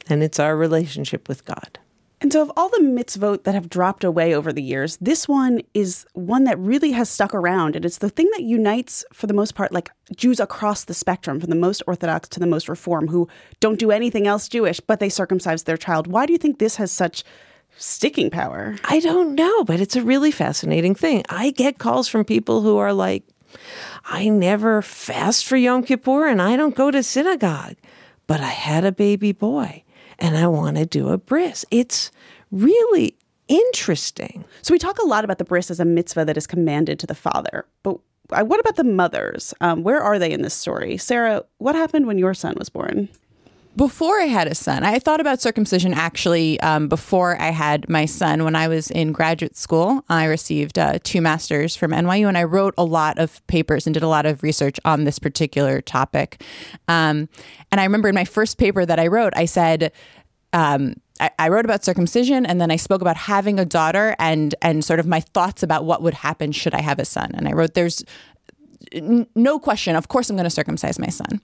S11: and it's our relationship with God.
S5: And so, of all the mitzvot that have dropped away over the years, this one is one that really has stuck around. And it's the thing that unites, for the most part, like Jews across the spectrum, from the most Orthodox to the most Reform, who don't do anything else Jewish, but they circumcise their child. Why do you think this has such sticking power?
S11: I don't know, but it's a really fascinating thing. I get calls from people who are like, I never fast for Yom Kippur and I don't go to synagogue, but I had a baby boy and I want to do a bris. It's really interesting.
S5: So we talk a lot about the bris as a mitzvah that is commanded to the father, but uh, what about the mothers? Um, where are they in this story? Sarah, what happened when your son was born?
S12: Before I had a son, I thought about circumcision actually um, before I had my son. When I was in graduate school, I received uh, two masters from NYU, and I wrote a lot of papers and did a lot of research on this particular topic. Um, and I remember in my first paper that I wrote, I said. Um, I, I wrote about circumcision, and then I spoke about having a daughter, and and sort of my thoughts about what would happen should I have a son. And I wrote, "There's no question, of course, I'm going to circumcise my son.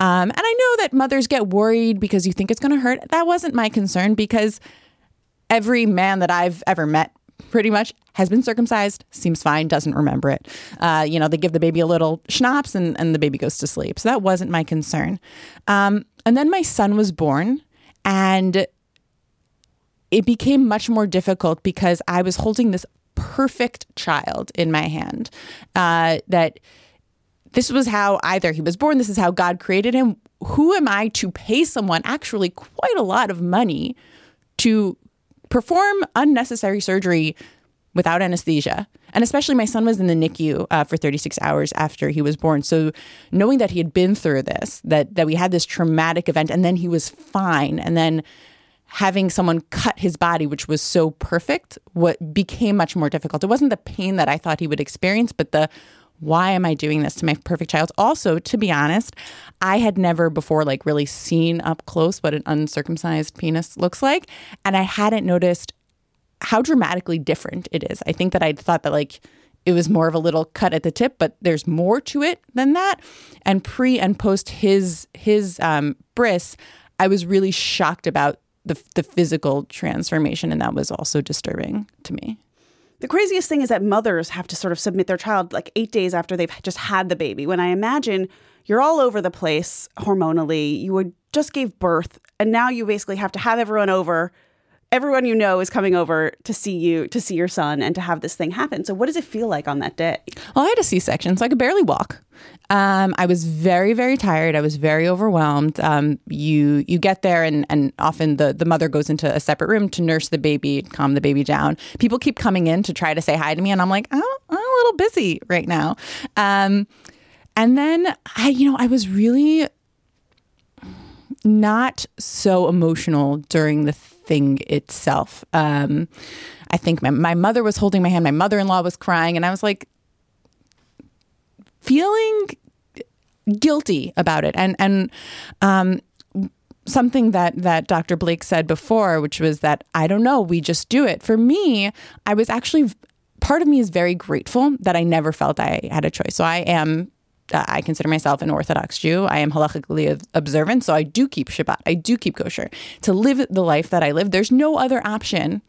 S12: Um, and I know that mothers get worried because you think it's going to hurt. That wasn't my concern because every man that I've ever met pretty much has been circumcised, seems fine, doesn't remember it. Uh, you know, they give the baby a little schnapps and, and the baby goes to sleep. So that wasn't my concern. Um, and then my son was born and it became much more difficult because I was holding this perfect child in my hand. Uh, that this was how either he was born, this is how God created him. Who am I to pay someone actually quite a lot of money to perform unnecessary surgery without anesthesia? And especially, my son was in the NICU uh, for 36 hours after he was born. So, knowing that he had been through this, that that we had this traumatic event, and then he was fine, and then having someone cut his body, which was so perfect, what became much more difficult. It wasn't the pain that I thought he would experience, but the why am I doing this to my perfect child? Also, to be honest, I had never before like really seen up close what an uncircumcised penis looks like, and I hadn't noticed how dramatically different it is. I think that I'd thought that like it was more of a little cut at the tip, but there's more to it than that. And pre and post his his um, bris, I was really shocked about the the physical transformation, and that was also disturbing to me.
S5: The craziest thing is that mothers have to sort of submit their child like eight days after they've just had the baby. When I imagine you're all over the place hormonally, you would just gave birth, and now you basically have to have everyone over. Everyone you know is coming over to see you, to see your son, and to have this thing happen. So, what does it feel like on that day?
S12: Well, I had a C section, so I could barely walk. Um, I was very, very tired. I was very overwhelmed. Um, you you get there, and, and often the, the mother goes into a separate room to nurse the baby, calm the baby down. People keep coming in to try to say hi to me, and I'm like, oh, I'm a little busy right now. Um, and then I, you know, I was really not so emotional during the thing itself. Um, I think my, my mother was holding my hand, my mother in law was crying, and I was like feeling guilty about it. And and um, something that that Dr. Blake said before, which was that I don't know, we just do it. For me, I was actually part of me is very grateful that I never felt I had a choice. So I am uh, I consider myself an Orthodox Jew. I am halachically observant, so I do keep Shabbat. I do keep kosher. To live the life that I live, there's no other option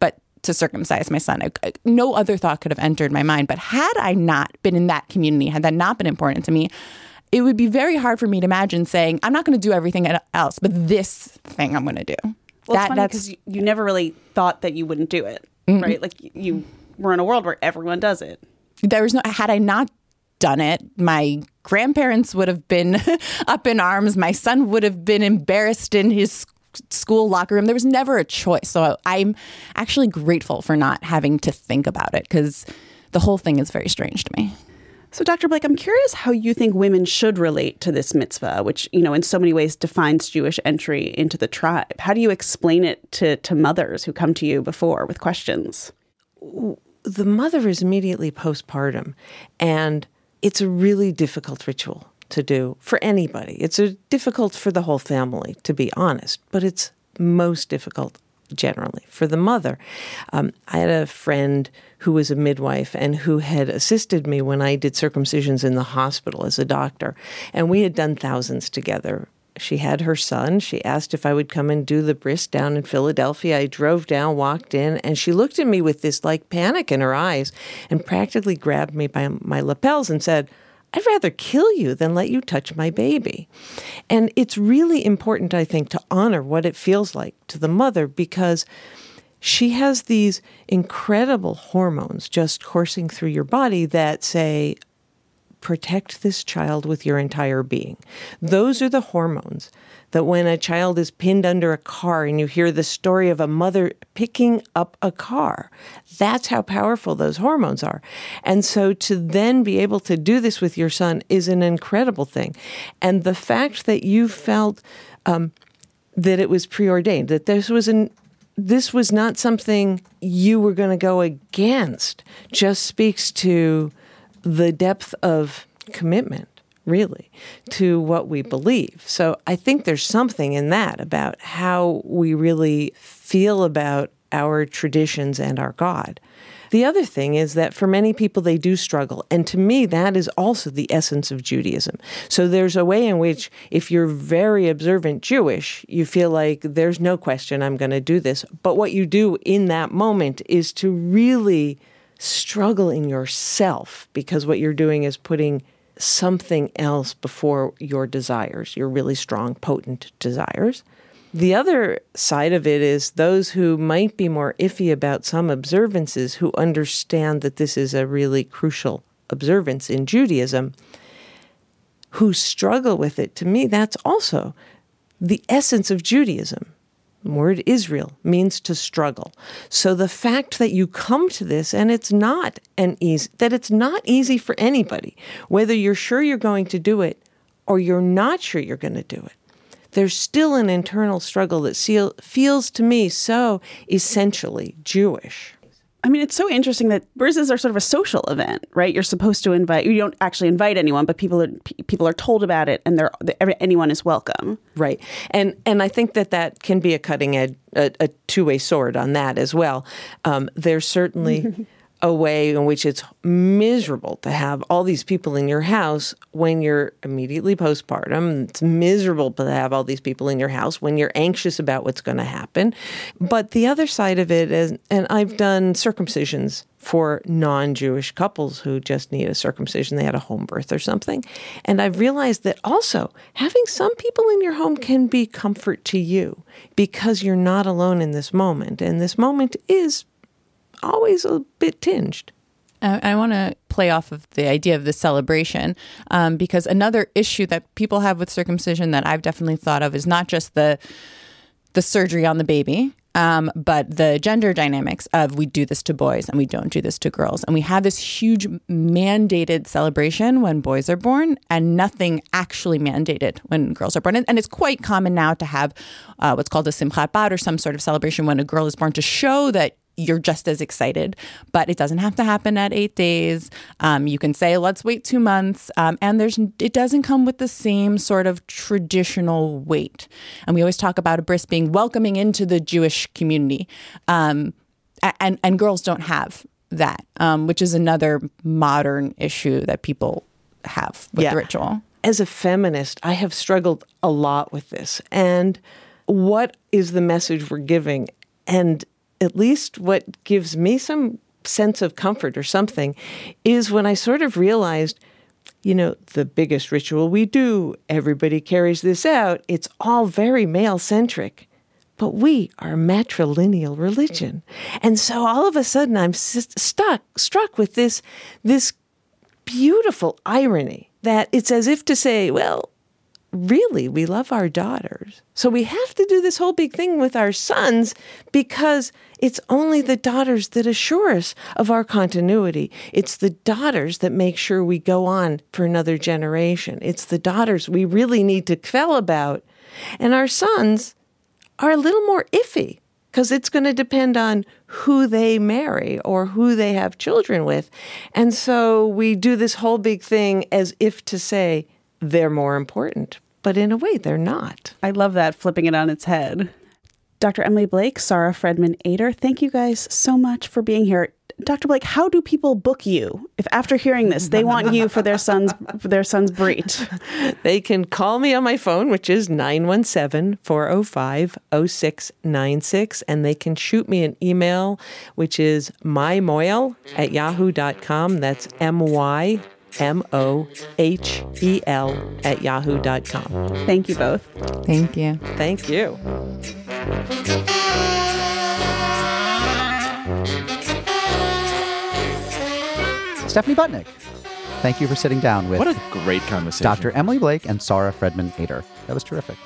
S12: but to circumcise my son. I, no other thought could have entered my mind. But had I not been in that community, had that not been important to me, it would be very hard for me to imagine saying, I'm not going to do everything else, but this thing I'm going to do.
S5: Well, that, it's because you, you never really thought that you wouldn't do it, mm-hmm. right? Like you were in a world where everyone does it.
S12: There was no, had I not done it. My grandparents would have been up in arms. My son would have been embarrassed in his school locker room. There was never a choice. So I'm actually grateful for not having to think about it because the whole thing is very strange to me.
S5: So, Dr. Blake, I'm curious how you think women should relate to this mitzvah, which, you know, in so many ways defines Jewish entry into the tribe. How do you explain it to, to mothers who come to you before with questions?
S11: The mother is immediately postpartum, and it's a really difficult ritual to do for anybody. It's a, difficult for the whole family, to be honest, but it's most difficult generally for the mother. Um, I had a friend who was a midwife and who had assisted me when I did circumcisions in the hospital as a doctor, and we had done thousands together she had her son. She asked if I would come and do the bris down in Philadelphia. I drove down, walked in, and she looked at me with this like panic in her eyes and practically grabbed me by my lapels and said, I'd rather kill you than let you touch my baby. And it's really important, I think, to honor what it feels like to the mother because she has these incredible hormones just coursing through your body that say, protect this child with your entire being. Those are the hormones that when a child is pinned under a car and you hear the story of a mother picking up a car, that's how powerful those hormones are. And so to then be able to do this with your son is an incredible thing. And the fact that you felt um, that it was preordained, that this was an this was not something you were going to go against, just speaks to the depth of commitment, really, to what we believe. So I think there's something in that about how we really feel about our traditions and our God. The other thing is that for many people, they do struggle. And to me, that is also the essence of Judaism. So there's a way in which, if you're very observant Jewish, you feel like there's no question I'm going to do this. But what you do in that moment is to really struggle in yourself because what you're doing is putting something else before your desires, your really strong, potent desires. The other side of it is those who might be more iffy about some observances who understand that this is a really crucial observance in Judaism, who struggle with it. To me, that's also the essence of Judaism. Word Israel means to struggle. So the fact that you come to this and it's not an easy that it's not easy for anybody, whether you're sure you're going to do it or you're not sure you're going to do it. There's still an internal struggle that feels to me so essentially Jewish.
S5: I mean, it's so interesting that brises are sort of a social event, right? You're supposed to invite. You don't actually invite anyone, but people are people are told about it, and they're anyone is welcome.
S11: Right, and and I think that that can be a cutting edge, a, a two way sword on that as well. Um, there's certainly a way in which it's miserable to have all these people in your house when you're immediately postpartum. It's miserable to have all these people in your house when you're anxious about what's going to happen. But the other side of it is, and I've done circumcisions for non Jewish couples who just need a circumcision, they had a home birth or something. And I've realized that also having some people in your home can be comfort to you because you're not alone in this moment. And this moment is always a bit tinged.
S12: I want to play off of the idea of the celebration um, because another issue that people have with circumcision that I've definitely thought of is not just the the surgery on the baby, um, but the gender dynamics of we do this to boys and we don't do this to girls. And we have this huge mandated celebration when boys are born and nothing actually mandated when girls are born. And, it's quite common now to have uh, what's called a simchat bat or some sort of celebration when a girl is born to show that you're just as excited. But it doesn't have to happen at eight days. Um, you can say, let's wait two months. Um, and there's it doesn't come with the same sort of traditional weight. And we always talk about a bris being welcoming into the Jewish community. Um, and, and girls don't have that, um, which is another modern issue that people have with
S11: yeah.
S12: the ritual.
S11: As a feminist, I have struggled a lot with this. And what is the message we're giving? And at least what gives me some sense of comfort or something is when I sort of realized, you know, the biggest ritual we do, everybody carries this out, it's all very male centric. But we are a matrilineal religion. And so all of a sudden I'm stuck, struck with this, this beautiful irony that it's as if to say, well, really, we love our daughters. So we have to do this whole big thing with our sons because it's only the daughters that assure us of our continuity. It's the daughters that make sure we go on for another generation. It's the daughters we really need to quell about. And our sons are a little more iffy because it's going to depend on who they marry or who they have children with. And so we do this whole big thing as if to say they're more important but in a way, they're not.
S5: I love that, flipping it on its head. Dr. Emily Blake, Sarah Fredman Ader, thank you guys so much for being here. Dr. Blake, how do people book you if after hearing this they want you for their son's for their son's Brit?
S11: They can call me on my phone, which is 917 405 0696, and they can shoot me an email, which is mymohel at yahoo.com. That's M Y M O H E L at yahoo.com.
S5: Thank you both.
S12: Thank you.
S11: Thank you.
S1: Stephanie Butnick, thank you for sitting down with
S4: What a great conversation.
S1: Dr. Emily Blake and Sarah Fredman Ader. That was terrific.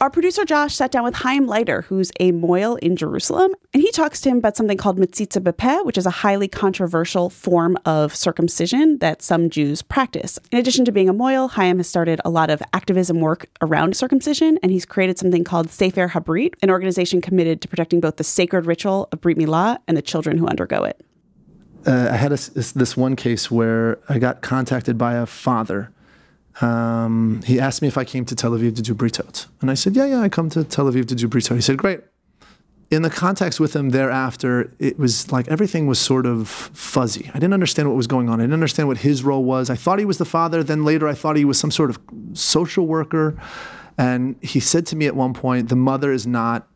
S5: Our producer Josh sat down with Chaim Leiter, who's a mohel in Jerusalem, and he talks to him about something called metzitzah b'peh, which is a highly controversial form of circumcision that some Jews practice. In addition to being a mohel, Chaim has started a lot of activism work around circumcision, and he's created something called Sefer Habrit, an organization committed to protecting both the sacred ritual of Brit Milah and the children who undergo it.
S13: uh, I had a this one case where I got contacted by a father. Um, he asked me if I came to Tel Aviv to do britot, and I said, "Yeah, yeah, I come to Tel Aviv to do britot." He said, "Great." In the context with him thereafter, it was like everything was sort of fuzzy. I didn't understand what was going on. I didn't understand what his role was. I thought he was the father. Then later, I thought he was some sort of social worker. And he said to me at one point, "The mother is not.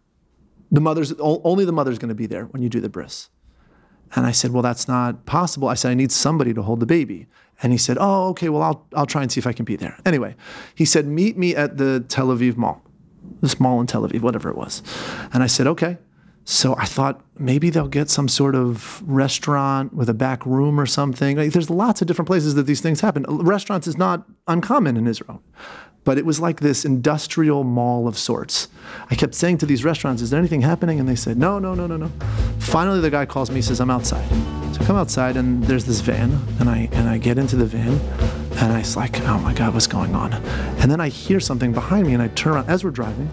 S13: The mother's only the mother's going to be there when you do the bris." And I said, Well, that's not possible. I said, I need somebody to hold the baby. And he said, Oh, okay, well, I'll, I'll try and see if I can be there. Anyway, he said, Meet me at the Tel Aviv Mall, this mall in Tel Aviv, whatever it was. And I said, Okay. So I thought maybe they'll get some sort of restaurant with a back room or something. Like, there's lots of different places that these things happen. Restaurants is not uncommon in Israel but it was like this industrial mall of sorts. I kept saying to these restaurants, Is there anything happening? And they said, No, no, no, no, no. Finally, the guy calls me, says, I'm outside. So I come outside, and there's this van, and I, and I get into the van, and I was like, Oh my God, what's going on? And then I hear something behind me, and I turn around as we're driving,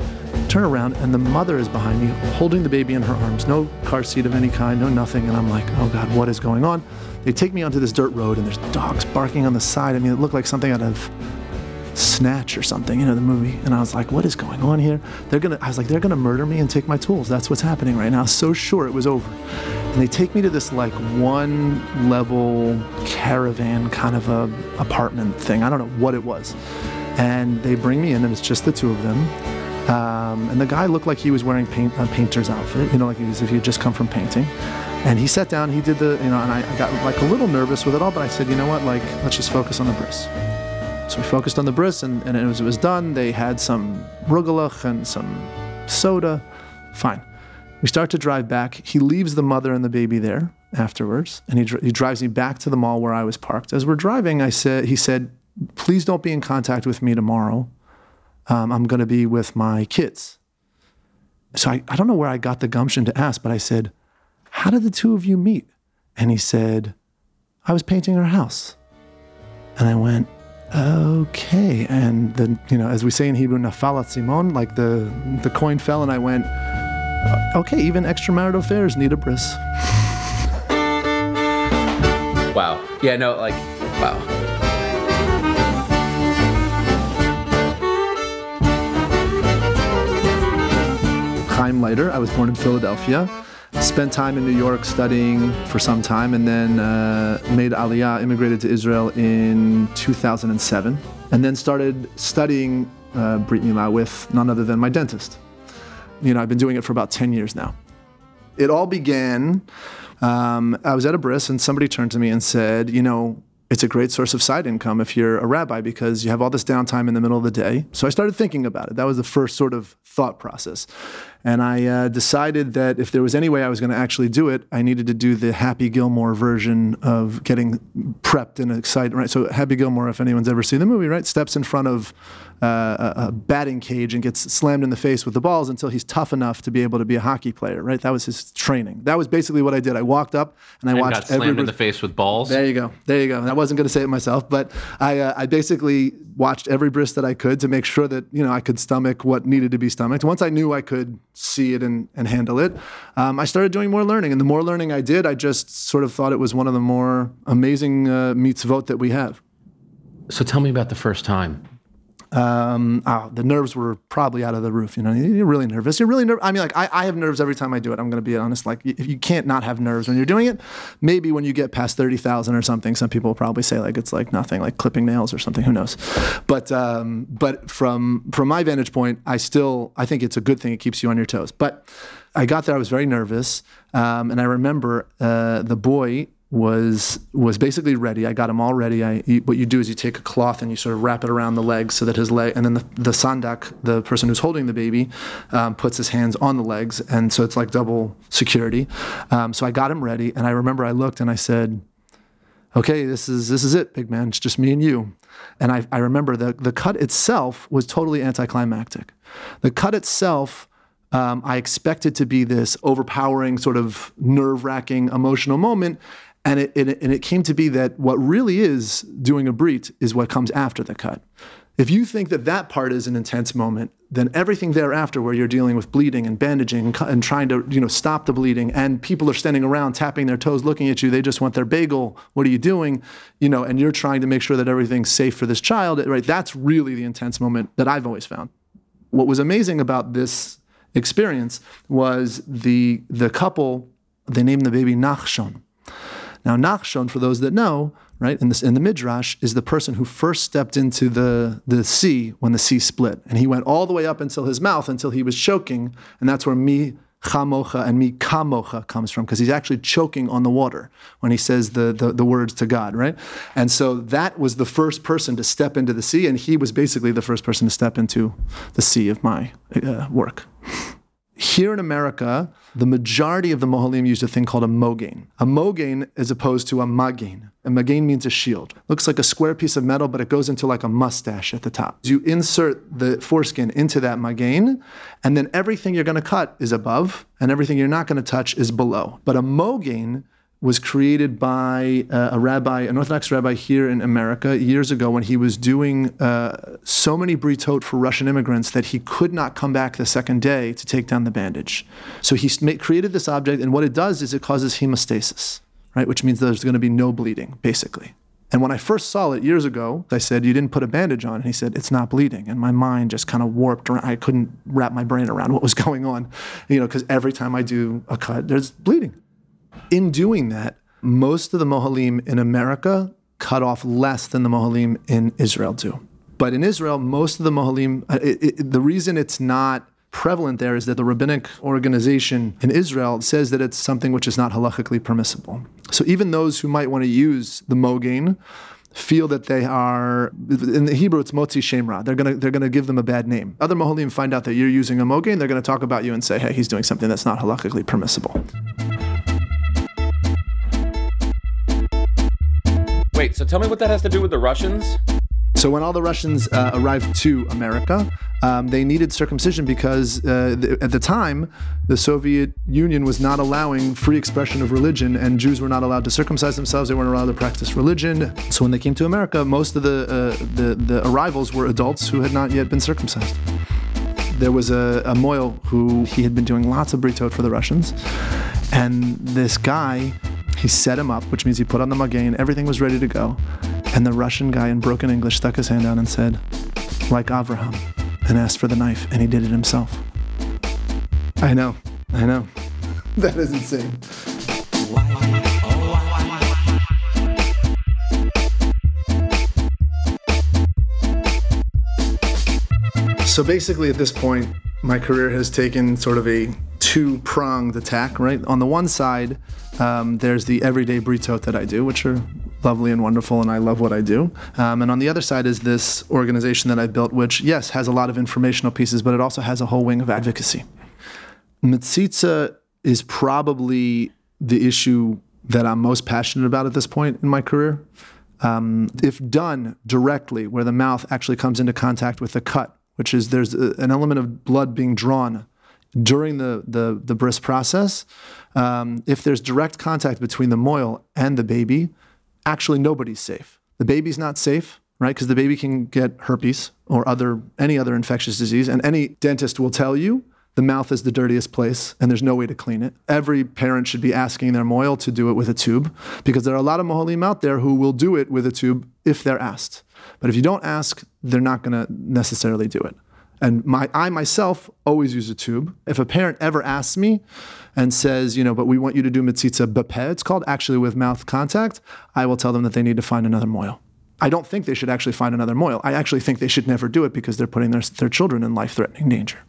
S13: turn around, and the mother is behind me, holding the baby in her arms. No car seat of any kind, no nothing. And I'm like, Oh God, what is going on? They take me onto this dirt road, and there's dogs barking on the side. I mean, it looked like something out of Snatch or something, you know, the movie. And I was like, what is going on here? They're gonna I was like, they're gonna murder me and take my tools. That's what's happening right now. So sure it was over. And they take me to this like one level caravan kind of a apartment thing. I don't know what it was. And they bring me in and it's just the two of them. Um, and the guy looked like he was wearing paint, a painter's outfit, you know, like as if he had just come from painting. And he sat down, he did the, you know, and I, I got like a little nervous with it all, but I said, you know what, like, let's just focus on the bris. So we focused on the bris, and, and as it was done, they had some rugelach and some soda. Fine. We start to drive back. He leaves the mother and the baby there afterwards, and he, he drives me back to the mall where I was parked. As we're driving, I said, he said, "Please don't be in contact with me tomorrow. Um, I'm going to be with my kids." So I, I don't know where I got the gumption to ask, but I said, "How did the two of you meet?" And he said, "I was painting her house." And I went, okay. And then, you know, as we say in Hebrew, nafal ha'asimon, like the the coin fell, and I went, "Uh, okay. Even extramarital affairs need a bris.
S14: Wow. Yeah, no, like, wow.
S13: Chaim Leiter. I was born in Philadelphia. Spent time in New York studying for some time, and then uh, made Aliyah, immigrated to Israel in 2007, and then started studying uh, Brit Milah with none other than my dentist. You know, I've been doing it for about 10 years now. It all began. Um, I was at a bris, and somebody turned to me and said, "You know, it's a great source of side income if you're a rabbi because you have all this downtime in the middle of the day." So I started thinking about it. That was the first sort of thought process, and I uh, decided that if there was any way I was going to actually do it, I needed to do the Happy Gilmore version of getting prepped and excited. Right. So Happy Gilmore, if anyone's ever seen the movie, right, steps in front of uh, a, a batting cage and gets slammed in the face with the balls until he's tough enough to be able to be a hockey player. Right. That was his training. That was basically what I did. I walked up and I
S14: And
S13: watched
S14: got slammed
S13: every
S14: in the face with balls.
S13: there you go. There you go. And I wasn't going to say it myself, but I, uh, I basically watched every bris that I could to make sure that you know I could stomach what needed to be stomached. Once I knew I could see it and, and handle it, um, I started doing more learning. And the more learning I did, I just sort of thought it was one of the more amazing uh, vote that we have.
S14: So tell me about the first time.
S13: Um, oh, the nerves were probably out of the roof. You know, you're really nervous. You're really nervous. I mean, like I, I have nerves every time I do it. I'm going to be honest. Like you, you can't not have nerves when you're doing it. Maybe when you get past thirty thousand or something, some people probably say like it's like nothing, like clipping nails or something. Who knows? But um, but from from my vantage point, I still I think it's a good thing. It keeps you on your toes. But I got there. I was very nervous, um, and I remember uh, the boy was was basically ready. I got him all ready. I you, what you do is you take a cloth and you sort of wrap it around the legs so that his leg, and then the, the sandak, the person who's holding the baby, um, puts his hands on the legs, and so it's like double security. Um, so I got him ready, and I remember I looked and I said, "Okay, this is this is it, big man. It's just me and you." And I, I remember the the cut itself was totally anticlimactic. The cut itself. Um, I expected to be this overpowering, sort of nerve wracking emotional moment. And it, it, and it came to be that what really is doing a brit is what comes after the cut. If you think that that part is an intense moment, then everything thereafter, where you're dealing with bleeding and bandaging and, and, trying to you know stop the bleeding, and people are standing around tapping their toes, looking at you, they just want their bagel. What are you doing? You know, and you're trying to make sure that everything's safe for this child. Right? That's really the intense moment that I've always found. What was amazing about this experience was the the couple. They named the baby Nachshon. Now, Nachshon, for those that know, right, in, this, in the Midrash, is the person who first stepped into the, the sea when the sea split. And he went all the way up until his mouth until he was choking. And that's where mi chamocha and mi kamocha comes from, because he's actually choking on the water when he says the, the, the, words to God, right? And so that was the first person to step into the sea, and he was basically the first person to step into the sea of my uh, work. Here in America, the majority of the Mohalim used a thing called a mogain. A mogain as opposed to a magain. A magain means a shield. Looks like a square piece of metal, but it goes into like a mustache at the top. You insert the foreskin into that magain, and then everything you're going to cut is above, and everything you're not going to touch is below. But a mogain was created by uh, a rabbi, an Orthodox rabbi here in America years ago when he was doing uh, so many britot for Russian immigrants that he could not come back the second day to take down the bandage. So he made, created this object, and what it does is it causes hemostasis, right? Which means there's going to be no bleeding, basically. And when I first saw it years ago, I said, You didn't put a bandage on. And he said, It's not bleeding. And my mind just kind of warped around. I couldn't wrap my brain around what was going on, you know, because every time I do a cut, there's bleeding in doing that, most of the Mohalim in America cut off less than the Mohalim in Israel do. But in Israel, most of the Mohalim, uh, it, it, the reason it's not prevalent there is that the rabbinic organization in Israel says that it's something which is not halachically permissible. So even those who might want to use the mogain feel that they are in the Hebrew it's motzi shem ra. They're gonna they're gonna give them a bad name. Other Mohalim find out that you're using a mogain, they're gonna talk about you and say, hey, he's doing something that's not halachically permissible.
S9: Wait, so tell me what that has to do with the Russians?
S13: So when all the Russians uh, arrived to America, um, they needed circumcision because uh, th- at the time the Soviet Union was not allowing free expression of religion, and Jews were not allowed to circumcise themselves. They weren't allowed to practice religion. So when they came to America, most of the uh, the, the arrivals were adults who had not yet been circumcised. There was a, a mohel who he had been doing lots of britot for the Russians, and this guy he set him up, which means he put on the magain. Everything was ready to go. And the Russian guy in broken English stuck his hand out and said, like Avraham, and asked for the knife, and he did it himself. I know, I know. that is insane. So basically, at this point, my career has taken sort of a two pronged attack, right? On the one side, um, there's the everyday britot that I do, which are lovely and wonderful, and I love what I do. Um, and on the other side is this organization that I've built, which, yes, has a lot of informational pieces, but it also has a whole wing of advocacy. Metzitza is probably the issue that I'm most passionate about at this point in my career. Um, if done directly, where the mouth actually comes into contact with the cut, which is there's a, an element of blood being drawn during the, the, the bris process, um, if there's direct contact between the mohel and the baby, actually nobody's safe. The baby's not safe, right? Because the baby can get herpes or other any other infectious disease, and any dentist will tell you the mouth is the dirtiest place and there's no way to clean it. Every parent should be asking their mohel to do it with a tube because there are a lot of mohalim out there who will do it with a tube if they're asked. But if you don't ask, they're not going to necessarily do it. And my, I myself always use a tube. If a parent ever asks me and says, you know, but we want you to do metzitzah b'peh, it's called actually with mouth contact, I will tell them that they need to find another mohel. I don't think they should actually find another mohel. I actually think they should never do it because they're putting their, their children in life threatening danger.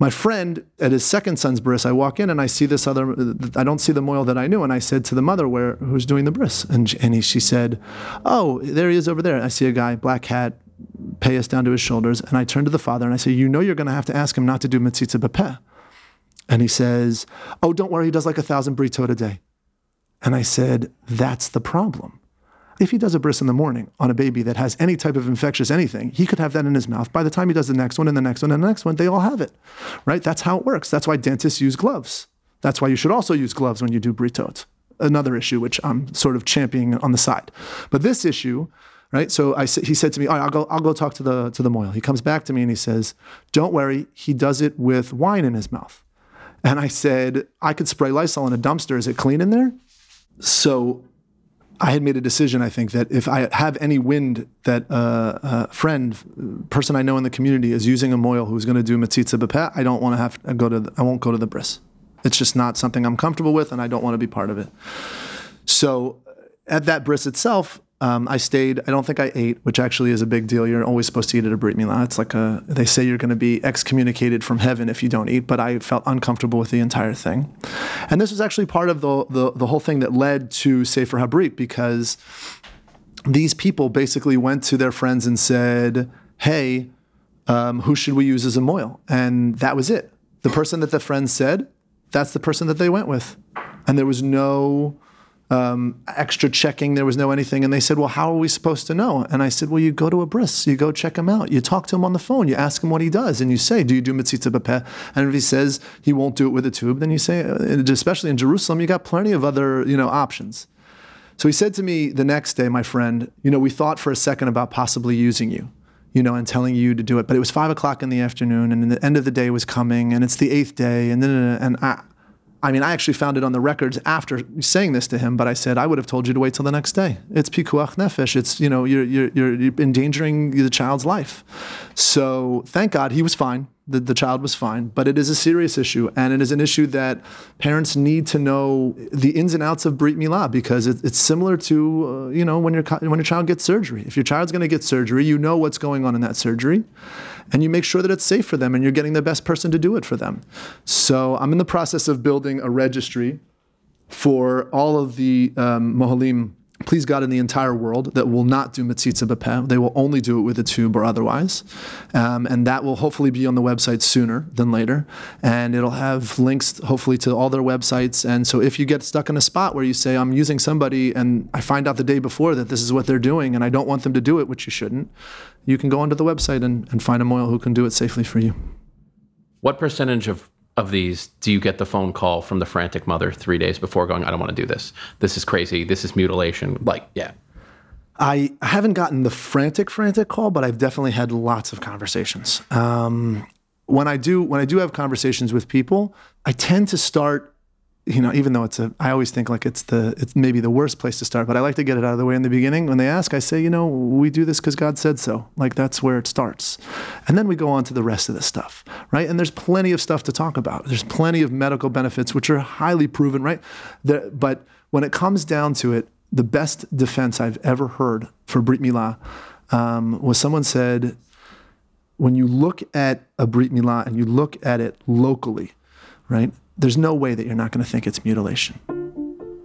S13: My friend at his second son's bris, I walk in and I see this other, I don't see the mohel that I knew. And I said to the mother, where who's doing the bris? And, and he, she said, Oh, there he is over there. I see a guy, black hat, payos down to his shoulders. And I turn to the father and I say, You know, you're going to have to ask him not to do metzitzah b'peh. And he says, Oh, don't worry, he does like a thousand britot a day. And I said, That's the problem. If he does a bris in the morning on a baby that has any type of infectious anything, he could have that in his mouth. By the time he does the next one and the next one and the next one, they all have it, right? That's how it works. That's why dentists use gloves. That's why you should also use gloves when you do britot. Another issue, which I'm sort of championing on the side. But this issue, right? So I, he said to me, all right, I'll go, I'll go talk to the, to the mohel. He comes back to me and he says, don't worry, he does it with wine in his mouth. And I said, I could spray Lysol in a dumpster. Is it clean in there? So I had made a decision, I think, that if I have any wind that uh, a friend, person I know in the community is using a mohel who's going to do metzitzah b'peh, I don't want to have to go to, the, I won't go to the bris. It's just not something I'm comfortable with and I don't want to be part of it. So at that bris itself, um, I stayed. I don't think I ate, which actually is a big deal. You're always supposed to eat at a brit milah. It's like a. They say you're going to be excommunicated from heaven if you don't eat. But I felt uncomfortable with the entire thing, and this was actually part of the the, the whole thing that led to Sefer Habrit because these people basically went to their friends and said, "Hey, um, who should we use as a moil?" And that was it. The person that the friends said, that's the person that they went with, and there was no um, extra checking. There was no anything. And they said, Well, how are we supposed to know? And I said, Well, you go to a bris, you go check him out. You talk to him on the phone, you ask him what he does, and you say, Do you do metzitzah b'peh? And if he says he won't do it with a tube, then you say, uh, especially in Jerusalem, you got plenty of other you know options. So he said to me the next day, my friend, you know, we thought for a second about possibly using you you know, and telling you to do it. But it was five o'clock in the afternoon, and the end of the day was coming, and it's the eighth day, and then and I, I mean, I actually found it on the records after saying this to him, but I said I would have told you to wait till the next day. It's pikuach nefesh. It's you know you're you're you're endangering the child's life. So thank God he was fine. The, the child was fine, but it is a serious issue, and it is an issue that parents need to know the ins and outs of brit milah because it, it's similar to uh, you know when your when your child gets surgery. If your child's going to get surgery, you know what's going on in that surgery, and you make sure that it's safe for them and you're getting the best person to do it for them. So I'm in the process of building a registry for all of the um, mohalim, please God, in the entire world that will not do metzitzah b'peh. They will only do it with a tube or otherwise. Um, and that will hopefully be on the website sooner than later. And it'll have links, hopefully, to all their websites. And so if you get stuck in a spot where you say, I'm using somebody and I find out the day before that this is what they're doing and I don't want them to do it, which you shouldn't, you can go onto the website and, and find a moil who can do it safely for you.
S14: What percentage of of these do you get the phone call from the frantic mother three days before going, I don't want to do this. This is crazy. This is mutilation. Like, yeah.
S13: I haven't gotten the frantic, frantic call, but I've definitely had lots of conversations. Um, when I do, when I do have conversations with people, I tend to start you know, even though it's a, I always think like it's the, it's maybe the worst place to start, but I like to get it out of the way in the beginning. When they ask, I say, you know, we do this because God said so. Like that's where it starts. And then we go on to the rest of the stuff, right? And there's plenty of stuff to talk about. There's plenty of medical benefits, which are highly proven, right? The, but when it comes down to it, the best defense I've ever heard for Brit Milah um, was someone said, when you look at a Brit Milah and you look at it locally, right? There's no way that you're not going to think it's mutilation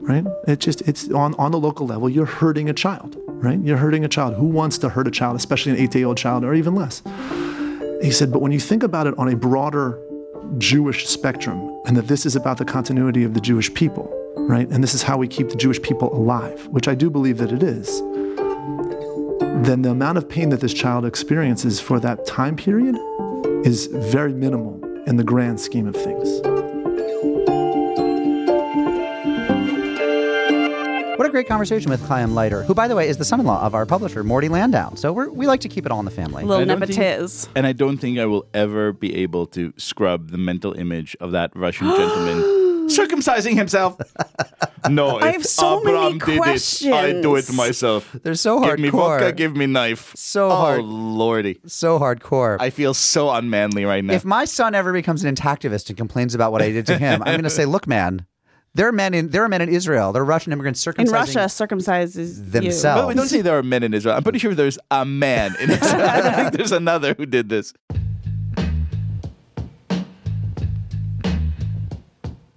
S13: right? It just it's on on the local level you're hurting a child right? You're hurting a child. Who wants to hurt a child especially an eight day old child or even less? He said but when you think about it on a broader jewish spectrum and that this is about the continuity of the jewish people right? And this is how we keep the jewish people alive which i do believe that it is then the amount of pain that this child experiences for that time period is very minimal in the grand scheme of things
S1: great conversation with Chaim Leiter, who, by the way, is the son-in-law of our publisher Morty Landau. So we're, we like to keep it all in the family.
S5: Little
S4: I don't
S5: nepotiz.
S4: and I don't think I will ever be able to scrub the mental image of that Russian gentleman circumcising himself. No,
S5: I
S4: if
S5: have so
S4: Abraham
S5: many
S4: did it, I do it
S5: questions.
S4: myself.
S1: They're so hardcore.
S4: Give me vodka, give me knife.
S1: So
S4: oh,
S1: hard-
S4: lordy.
S1: So hardcore.
S4: I feel so unmanly right now.
S1: If my son ever becomes an intactivist and complains about what I did to him, I'm going to say, "Look, man, there are men in there are men in Israel. There are Russian immigrants circumcising
S5: In
S1: circumcising
S5: Russia, circumcises you.
S1: themselves."
S4: But we don't say there are men in Israel. I'm pretty sure there's a man in Israel. I don't think there's another who did this.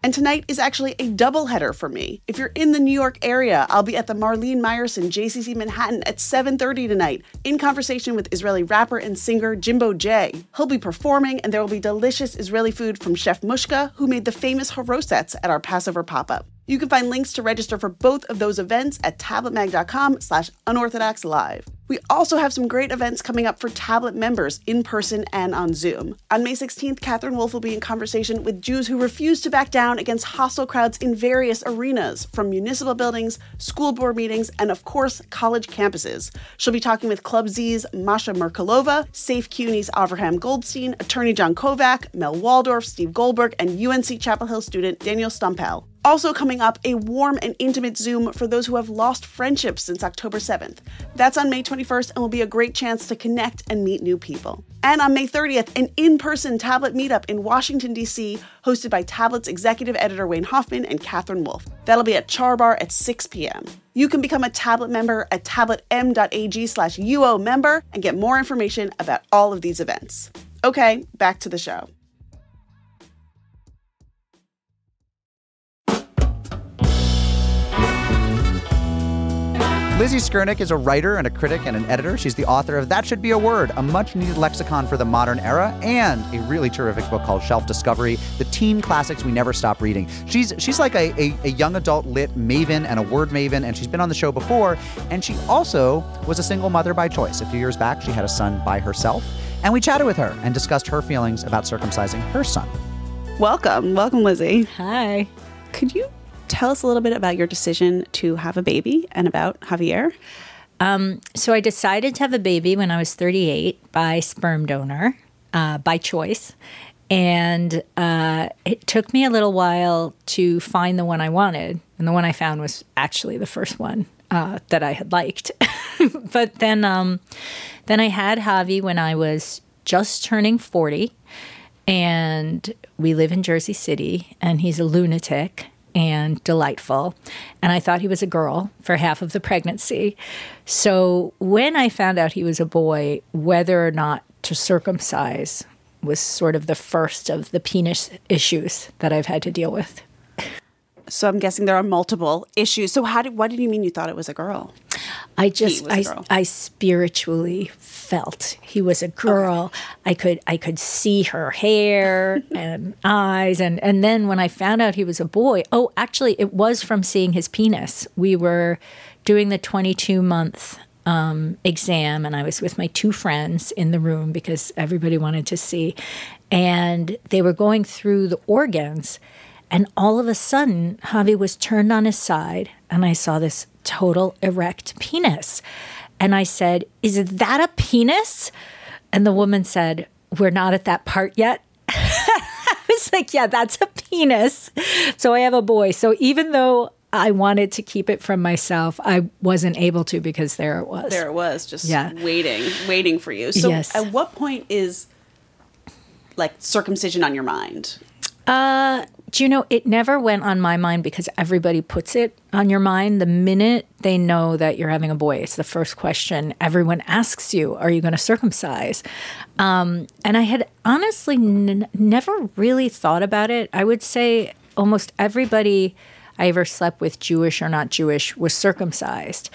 S5: And tonight is actually a doubleheader for me. If you're in the New York area, I'll be at the Marlene Meyerson JCC Manhattan at 7:30 tonight in conversation with Israeli rapper and singer Jimbo J. He'll be performing and there will be delicious Israeli food from Chef Mushka, who made the famous harosets at our Passover pop-up. You can find links to register for both of those events at tabletmag.com slash unorthodox live. We also have some great events coming up for Tablet members in person and on Zoom. On May 16th, Catherine Wolf will be in conversation with Jews who refuse to back down against hostile crowds in various arenas, from municipal buildings, school board meetings, and of course, college campuses. She'll be talking with Club Z's Masha Merkulova, Safe CUNY's Avraham Goldstein, attorney John Kovac, Mel Waldorf, Steve Goldberg, and UNC Chapel Hill student Daniel Stumpel. Also coming up, a warm and intimate Zoom for those who have lost friendships since October 7th. That's on May 21st and will be a great chance to connect and meet new people. And on May 30th, an in person tablet meetup in Washington, D.C., hosted by Tablet's executive editor Wayne Hoffman and Catherine Wolf. That'll be at Char Bar at 6 p.m. You can become a Tablet member at tabletm.ag slash UO member and get more information about all of these events. Okay, back to the show.
S1: Lizzie Skurnick is a writer and a critic and an editor. She's the author of That Should Be a Word, a much needed lexicon for the modern era, and a really terrific book called Shelf Discovery, the teen classics we never stop reading. She's she's like a, a, a young adult lit maven and a word maven, and she's been on the show before. And she also was a single mother by choice. A few years back, she had a son by herself. And we chatted with her and discussed her feelings about circumcising her son.
S5: Welcome. Welcome, Lizzie.
S15: Hi.
S5: Could you tell us a little bit about your decision to have a baby and about Javier?
S15: Um, so I decided to have a baby when I was 38 by sperm donor, uh, by choice. And uh, it took me a little while to find the one I wanted. And the one I found was actually the first one uh, that I had liked. but then, um, then I had Javi when I was just turning 40. And we live in Jersey City, and he's a lunatic and delightful. And I thought he was a girl for half of the pregnancy. So when I found out he was a boy, whether or not to circumcise was sort of the first of the penis issues that I've had to deal with.
S5: So I'm guessing there are multiple issues. So how did what did you mean you thought it was a girl?
S15: I just I. I spiritually felt he was a girl. I could I could see her hair and eyes and and then when I found out he was a boy, oh actually it was from seeing his penis. We were doing the 22 month um, exam and I was with my two friends in the room because everybody wanted to see and they were going through the organs and all of a sudden, Javi was turned on his side, and I saw this total erect penis. And I said, Is that a penis? And the woman said, We're not at that part yet. I was like, Yeah, that's a penis. So I have a boy. So even though I wanted to keep it from myself, I wasn't able to because there it was.
S5: There it was, just
S15: Yeah.
S5: waiting, waiting for you. So
S15: Yes.
S5: at what point is like circumcision on your mind?
S15: Uh, do you know, it never went on my mind because everybody puts it on your mind. The minute they know that you're having a boy, it's the first question everyone asks you Are you going to circumcise? Um, and I had honestly n- never really thought about it. I would say almost everybody I ever slept with, Jewish or not Jewish, was circumcised.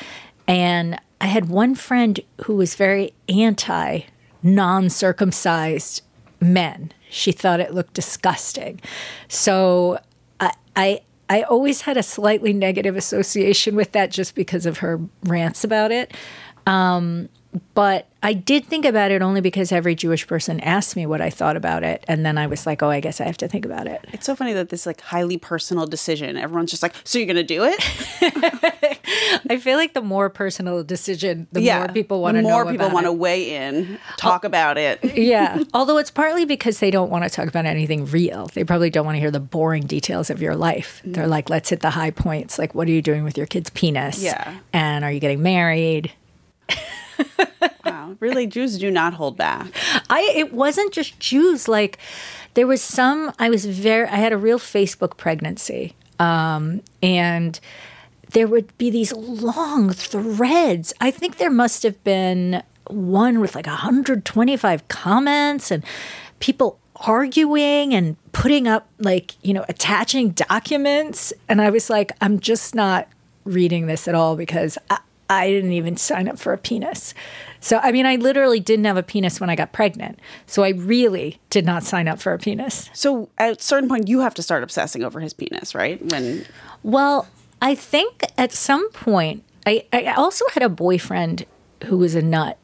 S15: And I had one friend who was very anti non circumcised men. She thought it looked disgusting. So I, I I always had a slightly negative association with that just because of her rants about it. Um, but I did think about it only because every Jewish person asked me what I thought about it, and then I was like, "Oh, I guess I have to think about it."
S5: It's so funny that this like highly personal decision, everyone's just like, "So you're gonna do it?"
S15: I feel like the more personal decision, the
S5: yeah,
S15: more people want to know.
S5: more people want to weigh in, talk about it.
S15: yeah. Although it's partly because they don't want to talk about anything real. They probably don't want to hear the boring details of your life. Mm. They're like, let's hit the high points. Like, what are you doing with your kid's penis?
S5: Yeah.
S15: And are you getting married?
S5: wow, really, Jews do not hold back.
S15: I it wasn't just Jews. Like there was some. I was very. I had a real Facebook pregnancy, um, and there would be these long threads. I think there must have been one with like 125 comments and people arguing and putting up like you know attaching documents and i was like i'm just not reading this at all because I, I didn't even sign up for a penis. So i mean i literally didn't have a penis when i got pregnant. So i really did not sign up for a penis.
S5: So at a certain point, you have to start obsessing over his penis, right? When
S15: well i think at some point i, I also had a boyfriend who was a nut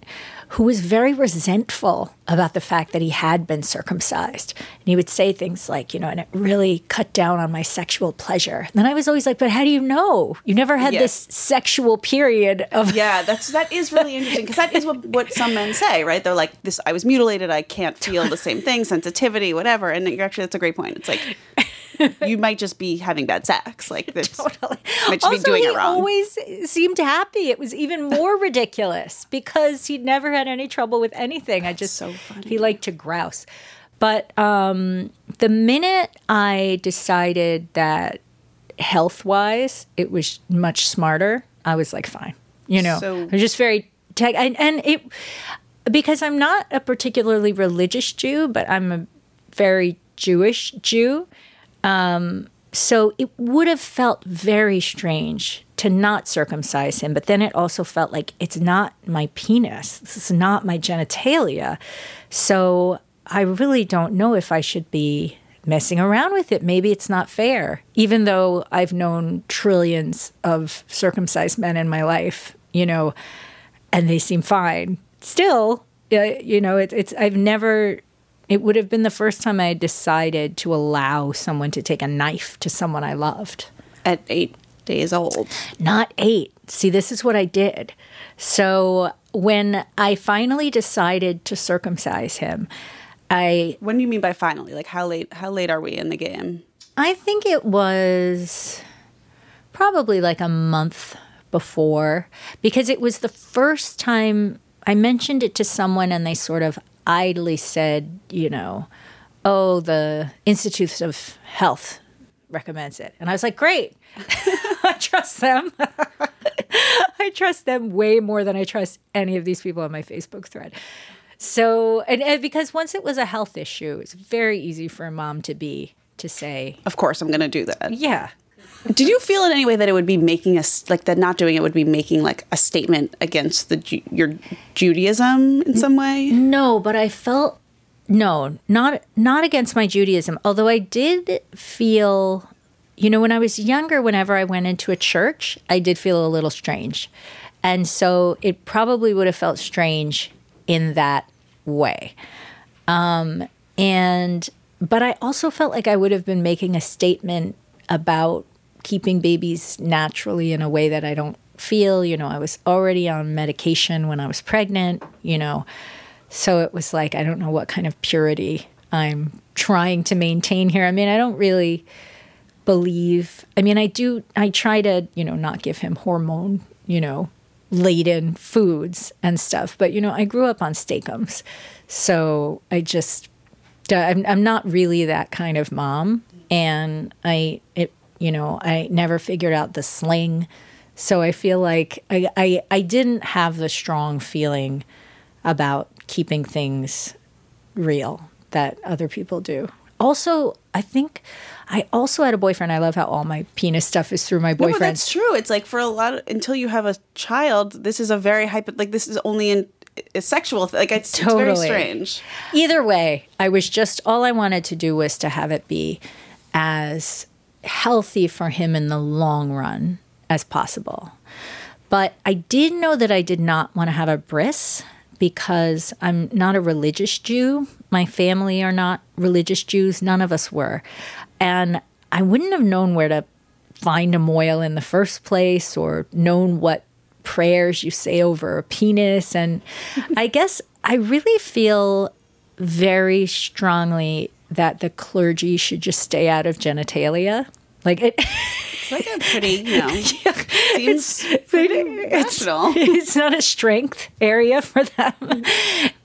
S15: who was very resentful about the fact that he had been circumcised. And he would say things like, you know, and it really cut down on my sexual pleasure. And then I was always like, but how do you know? You never had
S5: Yeah.
S15: this sexual period of
S5: yeah, that's that is really interesting because that is what what some men say, right? They're like, "This, I was mutilated. I can't feel the same thing, sensitivity, whatever." And you're actually, that's a great point. It's like you might just be having bad sex, like this, totally. might just be
S15: also,
S5: doing
S15: he
S5: it wrong.
S15: always seemed happy. It was even more ridiculous because he never had any trouble with anything. I just so funny. he liked to grouse. But um, the minute I decided that health wise it was much smarter, I was like, fine. You know,
S5: So-
S15: I was just very tech and, and it because I'm not a particularly religious Jew, but I'm a very Jewish Jew. Um, so it would have felt very strange to not circumcise him, but then it also felt like it's not my penis. This is not my genitalia. So I really don't know if I should be messing around with it. Maybe it's not fair, even though I've known trillions of circumcised men in my life, you know, and they seem fine. Still, uh, you know, it, it's, I've never, it would have been the first time I had decided to allow someone to take a knife to someone I loved.
S5: At eight days old.
S15: Not eight. See, this is what I did. So when I finally decided to circumcise him, I.
S5: What do you mean by finally? Like how late? How late are we in the game?
S15: I think it was probably like a month before because it was the first time I mentioned it to someone and they sort of idly said, you know, oh, the Institutes of Health recommends it. And I was like, great. I trust them. I trust them way more than I trust any of these people on my Facebook thread. So, and, and because once it was a health issue, it's very easy for a mom to be to say,
S5: Of course, I'm going to do that.
S15: yeah.
S5: Did you feel in any way that it would be making us like that? Not doing it would be making like a statement against the your Judaism in some way.
S15: No, but I felt no, not not against my Judaism. Although I did feel, you know, when I was younger, whenever I went into a church, I did feel a little strange, and so it probably would have felt strange in that way. Um, and but I also felt like I would have been making a statement about keeping babies naturally in a way that I don't feel. You know, I was already on medication when I was pregnant. You know, so it was like I don't know what kind of purity I'm trying to maintain here. I mean, I don't really believe. I mean, I do. I try to, you know, not give him hormone, you know, laden foods and stuff. But you know, I grew up on steakums, so I just I'm I'm not really that kind of mom, and I it you know I never figured out the sling, so I feel like I I, I didn't have the strong feeling about keeping things real that other people do. Also, I think I also had a boyfriend. I love how all my penis stuff is through my
S5: No,
S15: boyfriend.
S5: but that's true. It's like for a lot of, until you have a child, this is a very hyper. Like this is only in a sexual. Like it's, it's very
S15: Totally.
S5: strange.
S15: Either way, I was just all I wanted to do was to have it be as healthy for him in the long run as possible. But I did know that I did not want to have a bris because I'm not a religious Jew. My family are not religious Jews. None of us were. And I wouldn't have known where to find a moil in the first place or known what prayers you say over a penis. And I guess I really feel very strongly that the clergy should just stay out of genitalia. Like it.
S5: It's like a pretty, you know, seems pretty
S15: it's, it's not a strength area for them.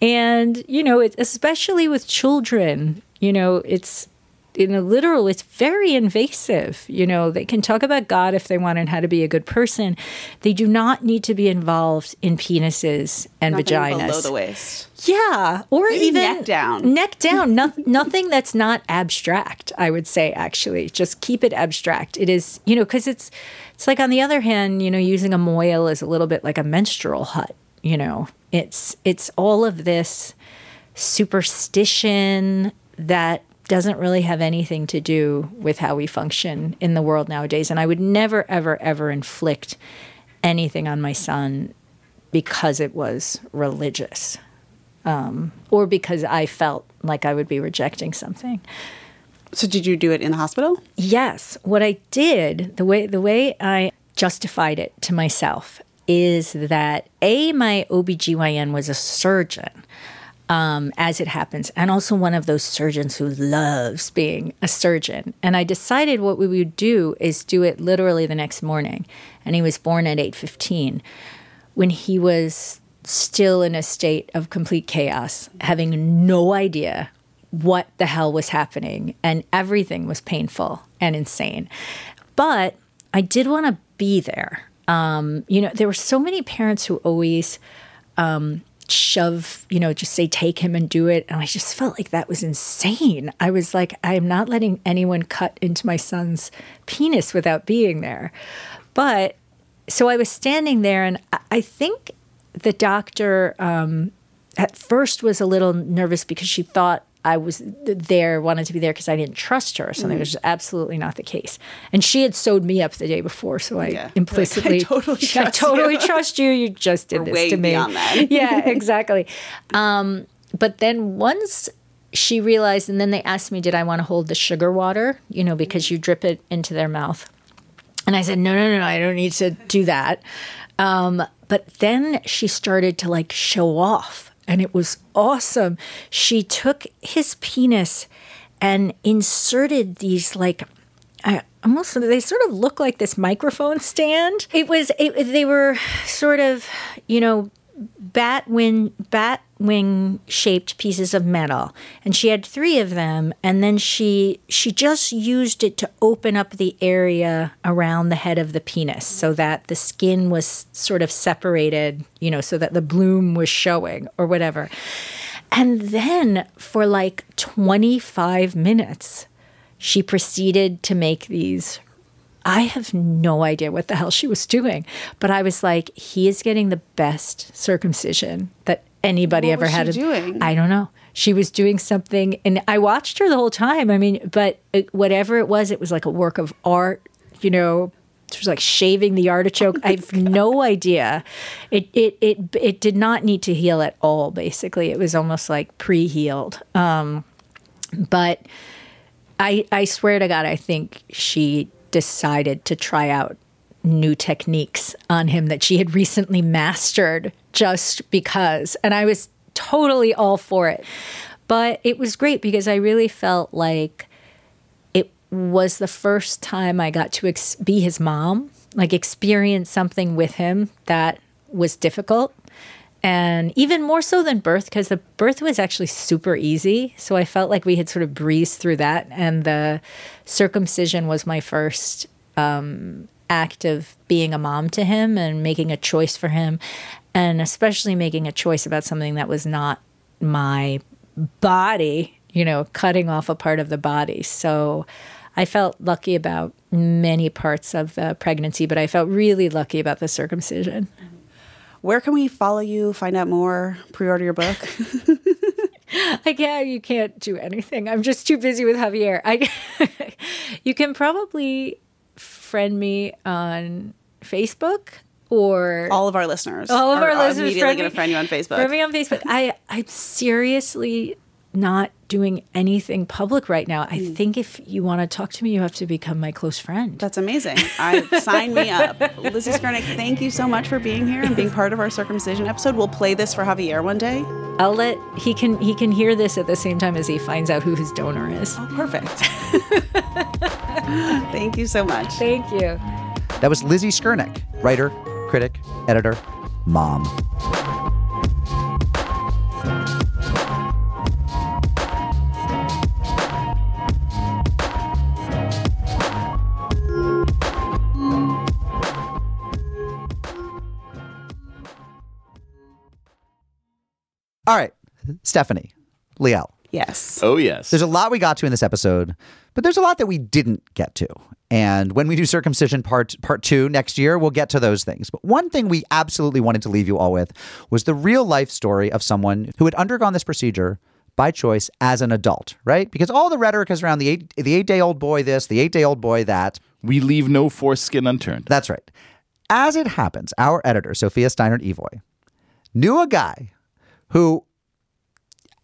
S15: and, you know, it, especially with children, you know, it's in a literal, it's very invasive. You know, they can talk about God if they want and how to be a good person. They do not need to be involved in penises and
S5: Nothing
S15: vaginas.
S5: below the waist.
S15: Yeah, or
S5: Maybe
S15: even
S5: neck down.
S15: Neck down. no, nothing that's not abstract. I would say actually, just keep it abstract. It is, you know, because it's it's like on the other hand, you know, using a moil is a little bit like a menstrual hut. You know, it's it's all of this superstition that doesn't really have anything to do with how we function in the world nowadays. And I would never, ever, ever inflict anything on my son because it was religious um, or because I felt like I would be rejecting something.
S5: So did you do it in the hospital?
S15: Yes. What I did, the way the way I justified it to myself is that A, my OBGYN was a surgeon, um, as it happens, and also one of those surgeons who loves being a surgeon. And I decided what we would do is do it literally the next morning. And he was born at 815 when he was still in a state of complete chaos, having no idea what the hell was happening, and everything was painful and insane. But I did want to be there. Um, you know, there were so many parents who always um, shove, you know, just say, take him and do it. And I just felt like that was insane. I was like, I am not letting anyone cut into my son's penis without being there. But so I was standing there, and I- I think the doctor um, at first was a little nervous because she thought I was there, wanted to be there because I didn't trust her or something,
S5: Mm.
S15: which is absolutely not the case. And she had sewed me up the day before, so I
S5: Yeah. Like, I
S15: implicitly,
S5: totally
S15: I
S5: trust
S15: totally
S5: you.
S15: trust you. You just did
S5: We're
S15: this to me. yeah, exactly. Um, but then once she realized, and then they asked me, did I want to hold the sugar water? You know, because you drip it into their mouth. And I said, no, no, no, no, I don't need to do that. Um, but then she started to like show off, and it was awesome. She took his penis and inserted these like I almost they sort of look like this microphone stand. It was it, they were sort of you know bat wing bat wing shaped pieces of metal. And she had three of them and then she she just used it to open up the area around the head of the penis so that the skin was sort of separated you know so that the bloom was showing or whatever. And then for like 25 minutes she proceeded to make these. I have no idea what the hell she was doing, but I was like, he is getting the best circumcision that anybody
S5: What
S15: ever
S5: was she
S15: had.
S5: doing?
S15: I don't know. She was doing something, and I watched her the whole time. I mean, but it, whatever it was, it was like a work of art. You know, she was like shaving the artichoke. I have no idea. It it it it did not need to heal at all. Basically, it was almost like pre-healed. Um, but I I swear to God, I think she decided to try out new techniques on him that she had recently mastered just because. And I was totally all for it. But it was great because I really felt like it was the first time I got to ex- be his mom, like experience something with him that was difficult. And even more so than birth, because the birth was actually super easy. So I felt like we had sort of breezed through that. And the circumcision was my first um, act of being a mom to him and making a choice for him. And especially making a choice about something that was not my body, you know, cutting off a part of the body. So I felt lucky about many parts of the pregnancy, but I felt really lucky about the circumcision.
S5: Where can we follow you, find out more, pre order your book?
S15: like yeah you can't do anything i'm just too busy with javier i You can probably friend me on Facebook or
S5: All of our listeners.
S15: all of our
S5: are
S15: listeners
S5: immediately going to friend you on Facebook.
S15: Friend me on Facebook. I I'm seriously not doing anything public right now. I hmm. think if you want to talk to me, you have to become my close friend.
S5: That's amazing. I sign me up. Lizzie Skurnick, thank you so much for being here and being part of our circumcision episode. We'll play this for Javier one day.
S15: I'll let he can he can hear this at the same time as he finds out who his donor is.
S5: Oh, perfect. Thank you so much.
S15: Thank you.
S1: That was Lizzie Skurnick, writer, critic, editor, mom. All right, Stephanie, Liel.
S5: Yes.
S4: Oh, yes.
S1: There's a lot we got to in this episode, but there's a lot that we didn't get to. And when we do circumcision part part 2 next year, we'll get to those things. But one thing we absolutely wanted to leave you all with was the real life story of someone who had undergone this procedure by choice as an adult, right? Because all the rhetoric is around the 8 the 8-day-old boy this, the 8-day-old boy that.
S4: We leave no foreskin unturned.
S1: That's right. As it happens, our editor, Sophia Steinert Evoy, knew a guy who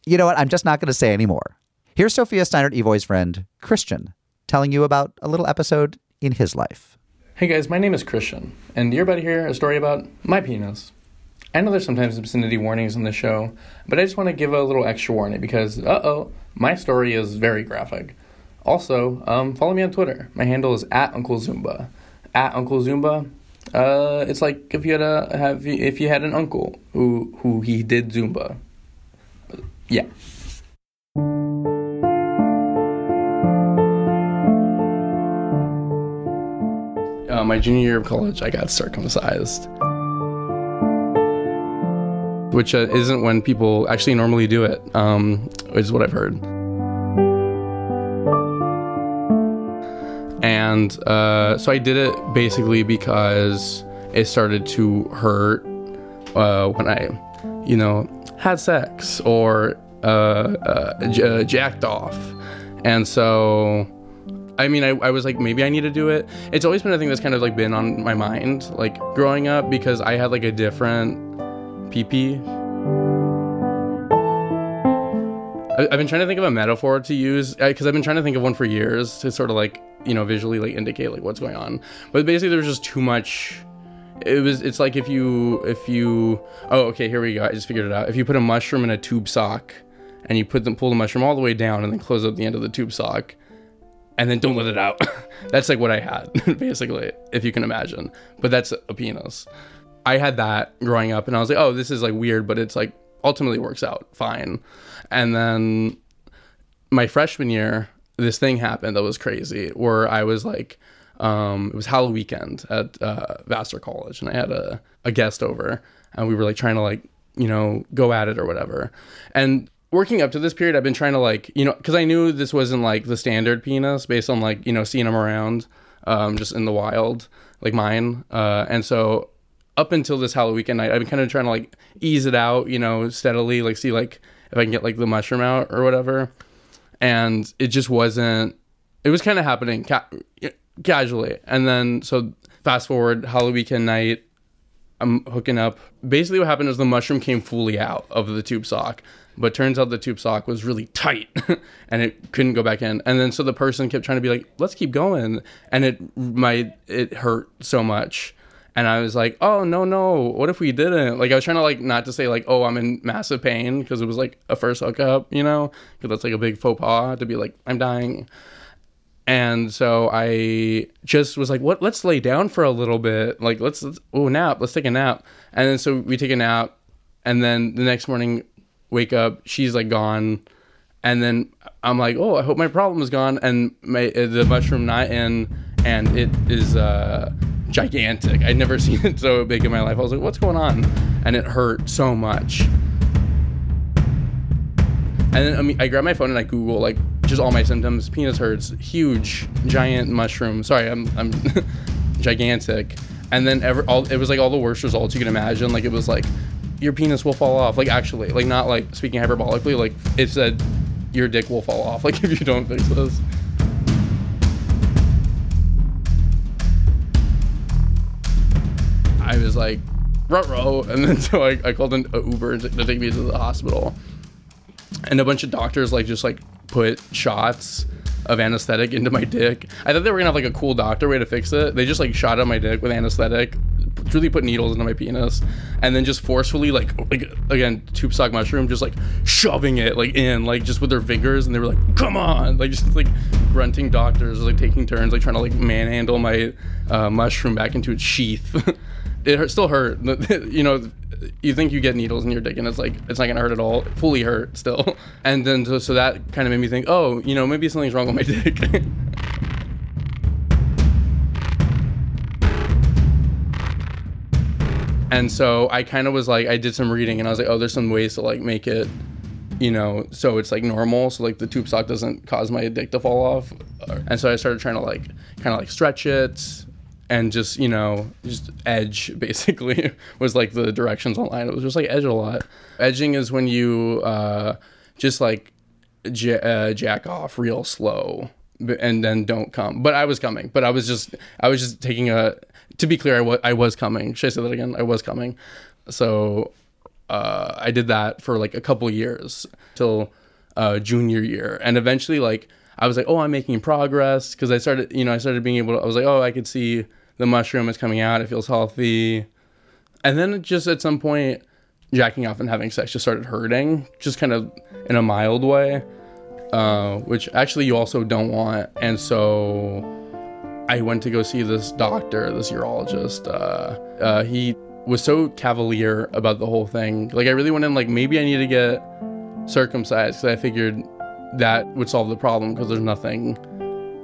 S1: you know what? I'm just not going to say anymore. Here's Sophia Steinert Evoy's friend, Christian, telling you about a little episode in his life.
S16: Hey guys, my name is Christian, and you're about to hear a story about my penis. I know there's sometimes obscenity warnings on the show, but I just want to give a little extra warning because, uh oh, my story is very graphic. Also, um, follow me on Twitter. My handle is at Uncle Zumba. At Uncle Zumba. Uh, it's like if you had a have you, if you had an uncle who who he did Zumba. Yeah. Uh, my junior year of college, I got circumcised. Which uh, isn't when people actually normally do it, um, is what I've heard. And uh, so I did it basically because it started to hurt uh, when I, you know, had sex or uh, uh, j- uh, jacked off. And so, I mean, I, I was like, maybe I need to do it. It's always been a thing that's kind of like been on my mind, like growing up, because I had like a different PP. I've been trying to think of a metaphor to use because I've been trying to think of one for years to sort of like you know visually like indicate like what's going on. But basically, there's just too much. It was. It's like if you if you. Oh, okay. Here we go. I just figured it out. If you put a mushroom in a tube sock, and you put them pull the mushroom all the way down, and then close up the end of the tube sock, and then don't let it out. that's like what I had basically, if you can imagine. But that's a penis. I had that growing up, and I was like, oh, this is like weird, but it's like ultimately works out fine. And then my freshman year, this thing happened that was crazy, where I was like, um, it was Halloween weekend at uh, Vassar College, and I had a, a guest over, and we were like trying to like you know go at it or whatever. And working up to this period, I've been trying to like you know because I knew this wasn't like the standard penis based on like you know seeing them around, um, just in the wild like mine, uh, and so up until this Halloween weekend night, I've been kind of trying to like ease it out, you know, steadily, like see like if I can get like the mushroom out or whatever. And it just wasn't. It was kind of happening ca- casually, and then so fast forward Halloween night, I'm hooking up. Basically, what happened is the mushroom came fully out of the tube sock, but turns out the tube sock was really tight, and it couldn't go back in. And then so the person kept trying to be like, "Let's keep going," and it my it hurt so much. And I was like, "Oh no, no! What if we didn't?" Like I was trying to like not to say like, "Oh, I'm in massive pain" because it was like a first hookup, you know, because that's like a big faux pas to be like, "I'm dying." And so I just was like, "What? Let's lay down for a little bit. Like, let's, let's oh nap. Let's take a nap." And then so we take a nap, and then the next morning, wake up. She's like gone, and then I'm like, "Oh, I hope my problem is gone." And my the mushroom not in, and it is uh, gigantic. I'd never seen it so big in my life. I was like, "What's going on?" And it hurt so much. And then I mean, I grab my phone and I Google like just all my symptoms. Penis hurts, huge, giant mushroom. Sorry, I'm I'm gigantic. And then ever all it was like all the worst results you can imagine. Like it was like your penis will fall off. Like actually, like not like speaking hyperbolically. Like it said your dick will fall off. Like if you don't fix this. I was like, row and then so I, I called an Uber to, take me to the hospital, and a bunch of doctors like just like put shots of anesthetic into my dick. I thought they were gonna have like a cool doctor way to fix it. They just like shot at my dick with anesthetic, truly put needles into my penis, and then just forcefully like like again tube sock mushroom, just like shoving it like in like just with their fingers, and they were like, "Come on!" Like just like grunting doctors like taking turns like trying to like manhandle my uh, mushroom back into its sheath. it still hurt. you know, you think you get needles in your dick and it's like it's not gonna hurt at all. Fully hurt still. And then so, so that kind of made me think, oh, you know, maybe something's wrong with my dick. and so I kind of was like, I did some reading and I was like, oh, there's some ways to like make it, you know, so it's like normal. So like the tube sock doesn't cause my dick to fall off. And so I started trying to like kind of like stretch it and just you know just edge basically was like the directions online it was just like edge a lot. Edging is when you uh, just like j- uh, jack off real slow and then don't come. But i was coming. But i was just i was just taking a to be clear I wa- I was coming. Should i say that again? I was coming. So uh, i did that for like a couple years till uh, junior year. And eventually like i was like oh i'm making progress. Because i started you know i started being able to i was like oh i could see the mushroom is coming out. It feels healthy. And then just at some point, jacking off and having sex just started hurting, just kind of in a mild way, uh, which actually you also don't want. And so I went to go see this doctor, this urologist. Uh, uh, he was so cavalier about the whole thing. Like I really went in like maybe I need to get circumcised because I figured that would solve the problem because there's nothing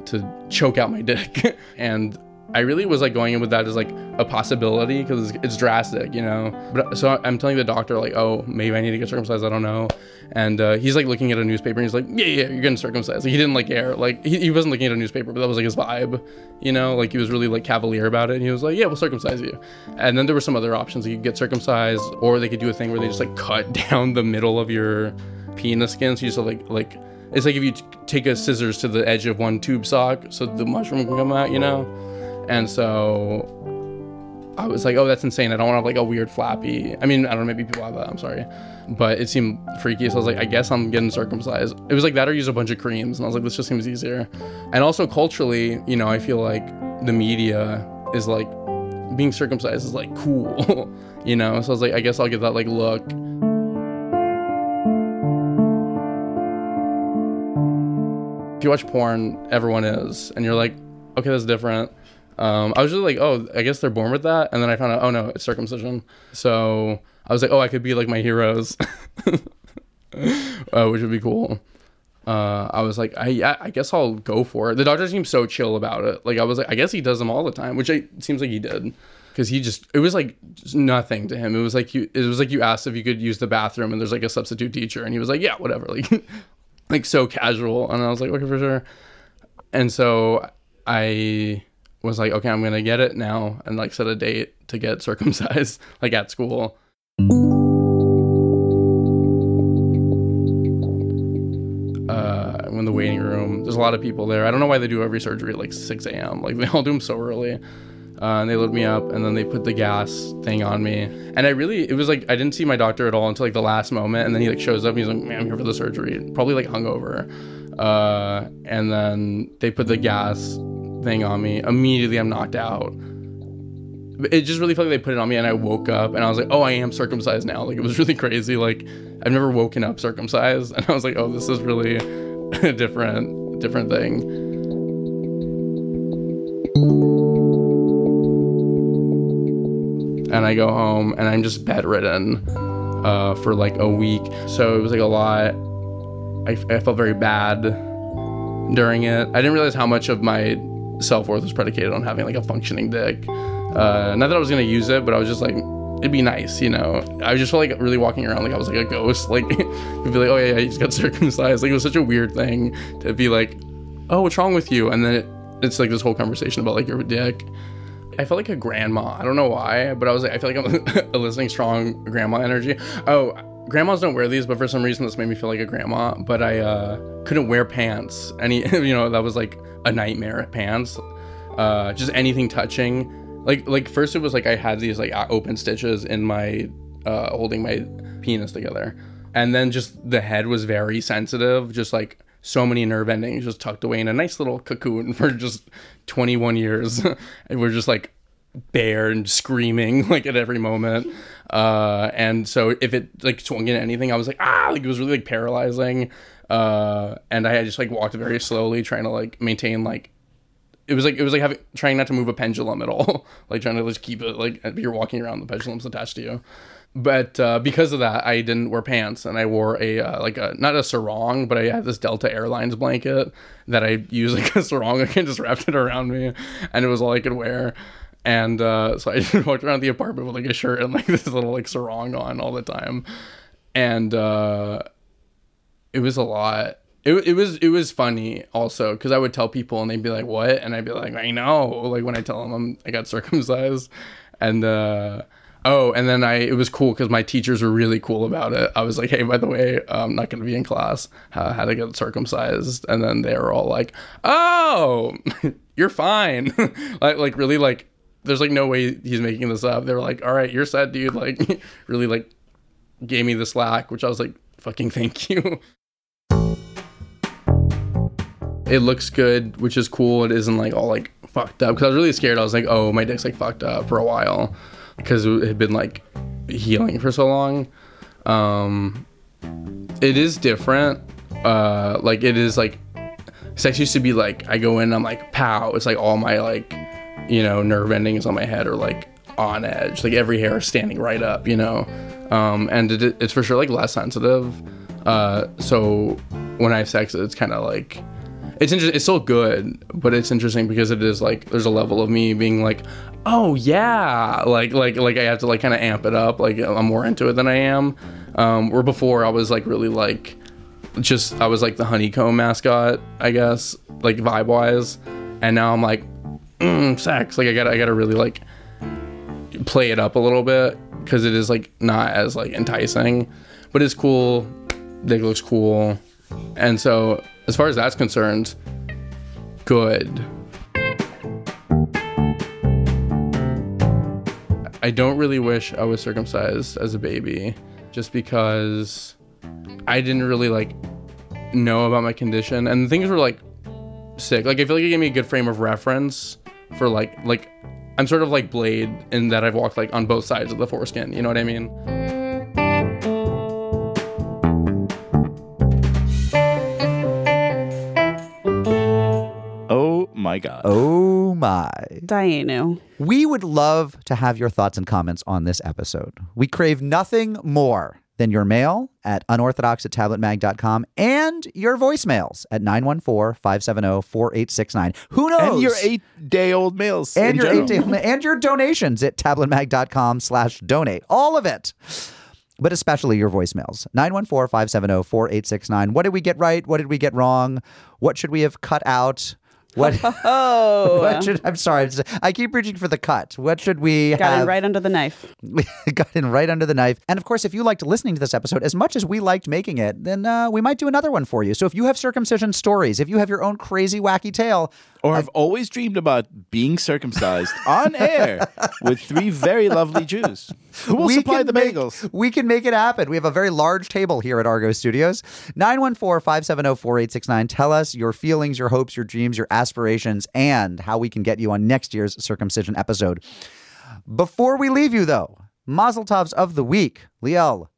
S16: to choke out my dick. and I really was like going in with that as like a possibility because it's, it's, drastic, you know. But so I'm telling the doctor like, oh, maybe I need to get circumcised. I don't know. And uh, he's like looking at a newspaper and he's like, yeah, yeah, you're getting circumcised. Like, he didn't like care. Like he, he wasn't looking at a newspaper, but that was like his vibe, you know. Like he was really like cavalier about it. And he was like, yeah, we'll circumcise you. And then there were some other options. You could get circumcised, or they could do a thing where they just like cut down the middle of your penis skin. So you just like like it's like if you t- take a scissors to the edge of one tube sock, so the mushroom can come out, you know. And so I was like, oh, that's insane. I don't want to have like a weird flappy. I mean, I don't know, maybe people have that. I'm sorry. But it seemed freaky. So I was like, I guess I'm getting circumcised. It was like that or use a bunch of creams. And I was like, this just seems easier. And also culturally, you know, I feel like the media is like being circumcised is like cool, you know? So I was like, I guess I'll get that like look. If you watch porn, everyone is. And you're like, okay, that's different um, I was just like, oh, I guess they're born with that, and then I found out, oh no, it's circumcision. So I was like, oh, I could be like my heroes, uh, which would be cool. Uh, I was like, I I guess I'll go for it. The doctor seemed so chill about it. Like I was like, I guess he does them all the time, which it seems like he did, because he just it was like nothing to him. It was like you it was like you asked if you could use the bathroom, and there's like a substitute teacher, and he was like, yeah, whatever, like like so casual, and I was like, okay, for sure. And so I was like, okay, I'm gonna get it now, and like set a date to get circumcised, like at school. Uh, in the waiting room, there's a lot of people there. I don't know why they do every surgery at like 6 a.m. Like they all do them so early. Uh, and they load me up, and then they put the gas thing on me. And I really, it was like I didn't see my doctor at all until like the last moment, and then he like shows up, and he's like, "Man, I'm here for the surgery." Probably like hungover. Uh, and then they put the gas thing on me. Immediately, I'm knocked out. It just really felt like they put it on me, and I woke up, and I was like, "Oh, I am circumcised now." Like it was really crazy. Like I've never woken up circumcised, and I was like, "Oh, this is really a different, different thing." And I go home, and I'm just bedridden uh, for like a week. So it was like a lot. I, I felt very bad during it. I didn't realize how much of my self worth was predicated on having like a functioning dick. Uh, not that I was gonna use it, but I was just like, it'd be nice, you know. I just felt like really walking around like I was like a ghost. Like, you'd be like, oh yeah, yeah, you just got circumcised. Like it was such a weird thing to be like, oh, what's wrong with you? And then it, it's like this whole conversation about like your dick. I felt like a grandma. I don't know why, but I was like, I feel like I'm eliciting strong grandma energy. Oh, grandmas don't wear these, but for some reason this made me feel like a grandma. But I uh, couldn't wear pants. Any, you know, that was like a nightmare pants. Uh, just anything touching like like first it was like I had these like open stitches in my uh, holding my penis together, and then just the head was very sensitive, just like so many nerve endings just tucked away in a nice little cocoon for just 21 years, and we're just like bare and screaming like at every moment. Uh, and so if it like swung into anything, I was like ah, like it was really like paralyzing. Uh, and I just like walked very slowly, trying to like maintain like it was like it was like having trying not to move a pendulum at all, like trying to just keep it like you're walking around the pendulum's attached to you. But uh, because of that, I didn't wear pants, and I wore a uh, like a not a sarong, but I had this Delta Airlines blanket that I use like a sarong. I can just wrapped it around me, and it was all I could wear. And uh, so I just walked around the apartment with like a shirt and like this little like sarong on all the time, and uh, it was a lot. It, it was it was funny also because I would tell people and they'd be like what? And I'd be like I know. Like when I tell them I'm, I got circumcised. And uh, oh and then I it was cool because my teachers were really cool about it. I was like hey by the way I'm not going to be in class. Uh, how to get circumcised? And then they were all like oh you're fine. Like like really like there's like no way he's making this up they were like all right you're set dude like really like gave me the slack which I was like fucking thank you it looks good, which is cool. It isn't like all like fucked up because I was really scared. I was like, oh, my dick's like fucked up for a while because it had been like healing for so long. Um, it is different. Uh, like it is like sex used to be like I go in, I'm like pow. It's like all my like you know nerve endings on my head are like on edge, like every hair is standing right up, you know. Um, and it, it's for sure like less sensitive. Uh, so when I have sex, it's kind of like it's interesting. It's still good, but it's interesting because it is like there's a level of me being like, oh yeah, like like like I have to like kind of amp it up. Like I'm more into it than I am. Um, where before I was like really like just I was like the honeycomb mascot, I guess, like vibe wise, and now I'm like mm, sex. Like I gotta I gotta really like play it up a little bit because it is like not as like enticing, but it's cool. Dick looks cool, and so as far as that's concerned, good. I don't really wish I was circumcised as a baby just because I didn't really like know about my condition and things were like sick. Like I feel like it gave me a good frame of reference for like like I'm sort of like Blade in that I've walked like on both sides of the foreskin, you know what I mean?
S4: Oh my God.
S1: Oh my.
S5: Dayenu.
S1: We would love to have your thoughts and comments on this episode. We crave nothing more than your mail at unorthodox at tabletmag.com and your voicemails at 914-570-4869. Who knows?
S4: And your eight day old mails.
S1: and your eight
S4: general.
S1: day, and your donations at tabletmag.com slash donate. All of it. But especially your voicemails. 914-570-4869. What did we get right? What did we get wrong? What should we have cut out? What,
S5: Oh,
S1: what should I'm sorry. I keep reaching for the cut. What should we
S5: got
S1: have
S5: it right under the knife.
S1: got in right under the knife. And of course, if you liked listening to this episode as much as we liked making it, then uh, we might do another one for you. So if you have circumcision stories, if you have your own crazy, wacky tale,
S4: Or I've always dreamed about being circumcised on air with three very lovely Jews who will supply the
S1: make-
S4: bagels.
S1: we can make it happen. We have a very large table here at Argo Studios. 914-570-4869. Tell us your feelings, your hopes, your dreams, your aspirations, and how we can get you on next year's circumcision episode. Before we leave you, though, Mazel Tovs of the week. Liel,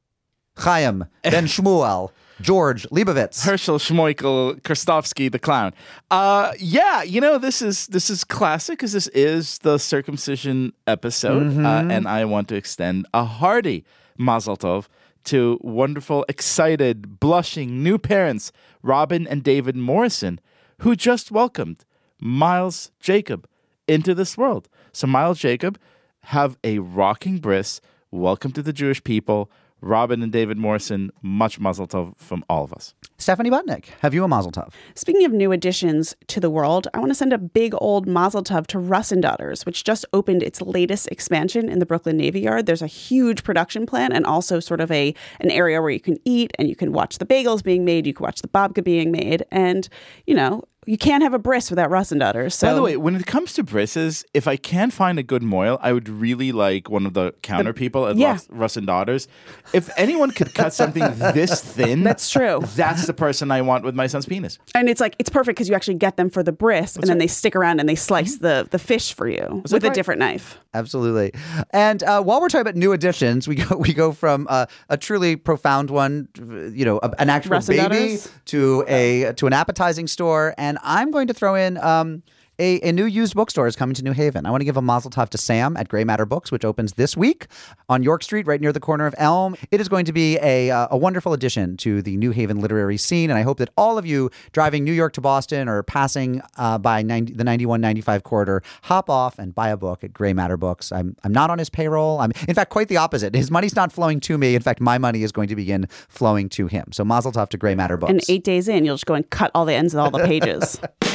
S1: Chaim, Ben Shmuel, George Leibovitz.
S4: Herschel Schmoikel Krustofsky the clown. Uh, yeah, you know this is this is classic because this is the circumcision episode,
S1: Mhm.
S4: uh, and I want to extend a hearty Mazel Tov to wonderful, excited, blushing new parents Robin and David Morrison, who just welcomed Miles Jacob into this world. So Miles Jacob have a rocking bris. Welcome to the Jewish people. Robin and David Morrison, much mazel tov from all of us.
S1: Stephanie Butnick, have you a Mazel Tov?
S5: Speaking of new additions to the world, I want to send a big old mazel tov to Russ and Daughters, which just opened its latest expansion in the Brooklyn Navy Yard. There's a huge production plant and also sort of a an area where you can eat and you can watch the bagels being made, you can watch the babka being made, and you know you can't have a bris without Russ and Daughters. So
S4: By the way, when it comes to brisses, if I can find a good mohel, I would really like one of the counter people at
S5: yeah.
S4: Russ, Russ and Daughters. If anyone could cut something this thin,
S5: That's true.
S4: That's the person I want with my son's penis.
S5: and it's like it's perfect because you actually get them for the bris, and then they stick around and they slice the the fish for you with a
S1: right?
S5: different knife.
S1: Absolutely. And uh, while we're talking about new additions, we go we go from uh, a truly profound one, you know, a- an actual
S5: Russ
S1: baby
S5: Daughters?
S1: to a to an appetizing store, and I'm going to throw in. Um, a, a new used bookstore is coming to New Haven. I want to give a mazel tov to Sam at Gray Matter Books, which opens this week on York Street, right near the corner of Elm. It is going to be a, uh, a wonderful addition to the New Haven literary scene, and I hope that all of you driving New York to Boston or passing uh, by 90, the 9195 corridor hop off and buy a book at Gray Matter Books. I'm, I'm not on his payroll. I'm, in fact, quite the opposite. His money's not flowing to me. In fact, my money is going to begin flowing to him. So mazel tov to Gray Matter Books.
S5: And eight days in, you'll just go and cut all the ends of all the pages.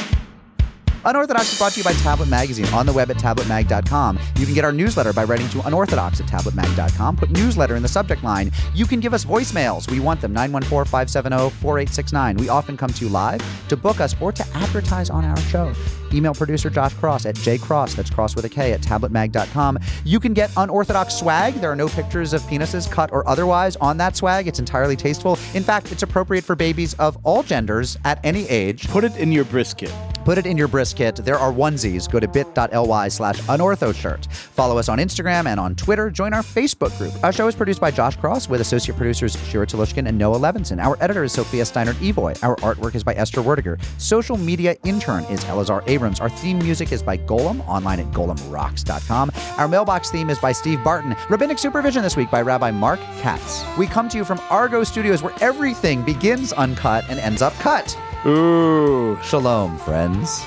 S1: Unorthodox is brought to you by Tablet Magazine on the web at tabletmag.com. You can get our newsletter by writing to unorthodox at tabletmag.com. Put newsletter in the subject line. You can give us voicemails. We want them 914 570 4869. We often come to you live to book us or to advertise on our show. Email producer Josh Kross at jkross, that's Kross with a K, at tabletmag.com. You can get unorthodox swag. There are no pictures of penises, cut or otherwise, on that swag. It's entirely tasteful. In fact, it's appropriate for babies of all genders at any age.
S4: Put it in your brisket.
S1: Put it in your brisket. There are onesies. Go to bit.ly slash unorthoshirt. Follow us on Instagram and on Twitter. Join our Facebook group. Our show is produced by Josh Kross with associate producers Shira Telushkin and Noah Levinson. Our editor is Sophia Steinert Evoy. Our artwork is by Esther Werdiger. Social media intern is Elazar Abrams. Our theme music is by Golem, online at golemrocks.com. Our mailbox theme is by Steve Barton. Rabbinic supervision this week by Rabbi Mark Katz. We come to you from Argo Studios where everything begins uncut and ends up cut.
S4: Ooh.
S1: Shalom, friends.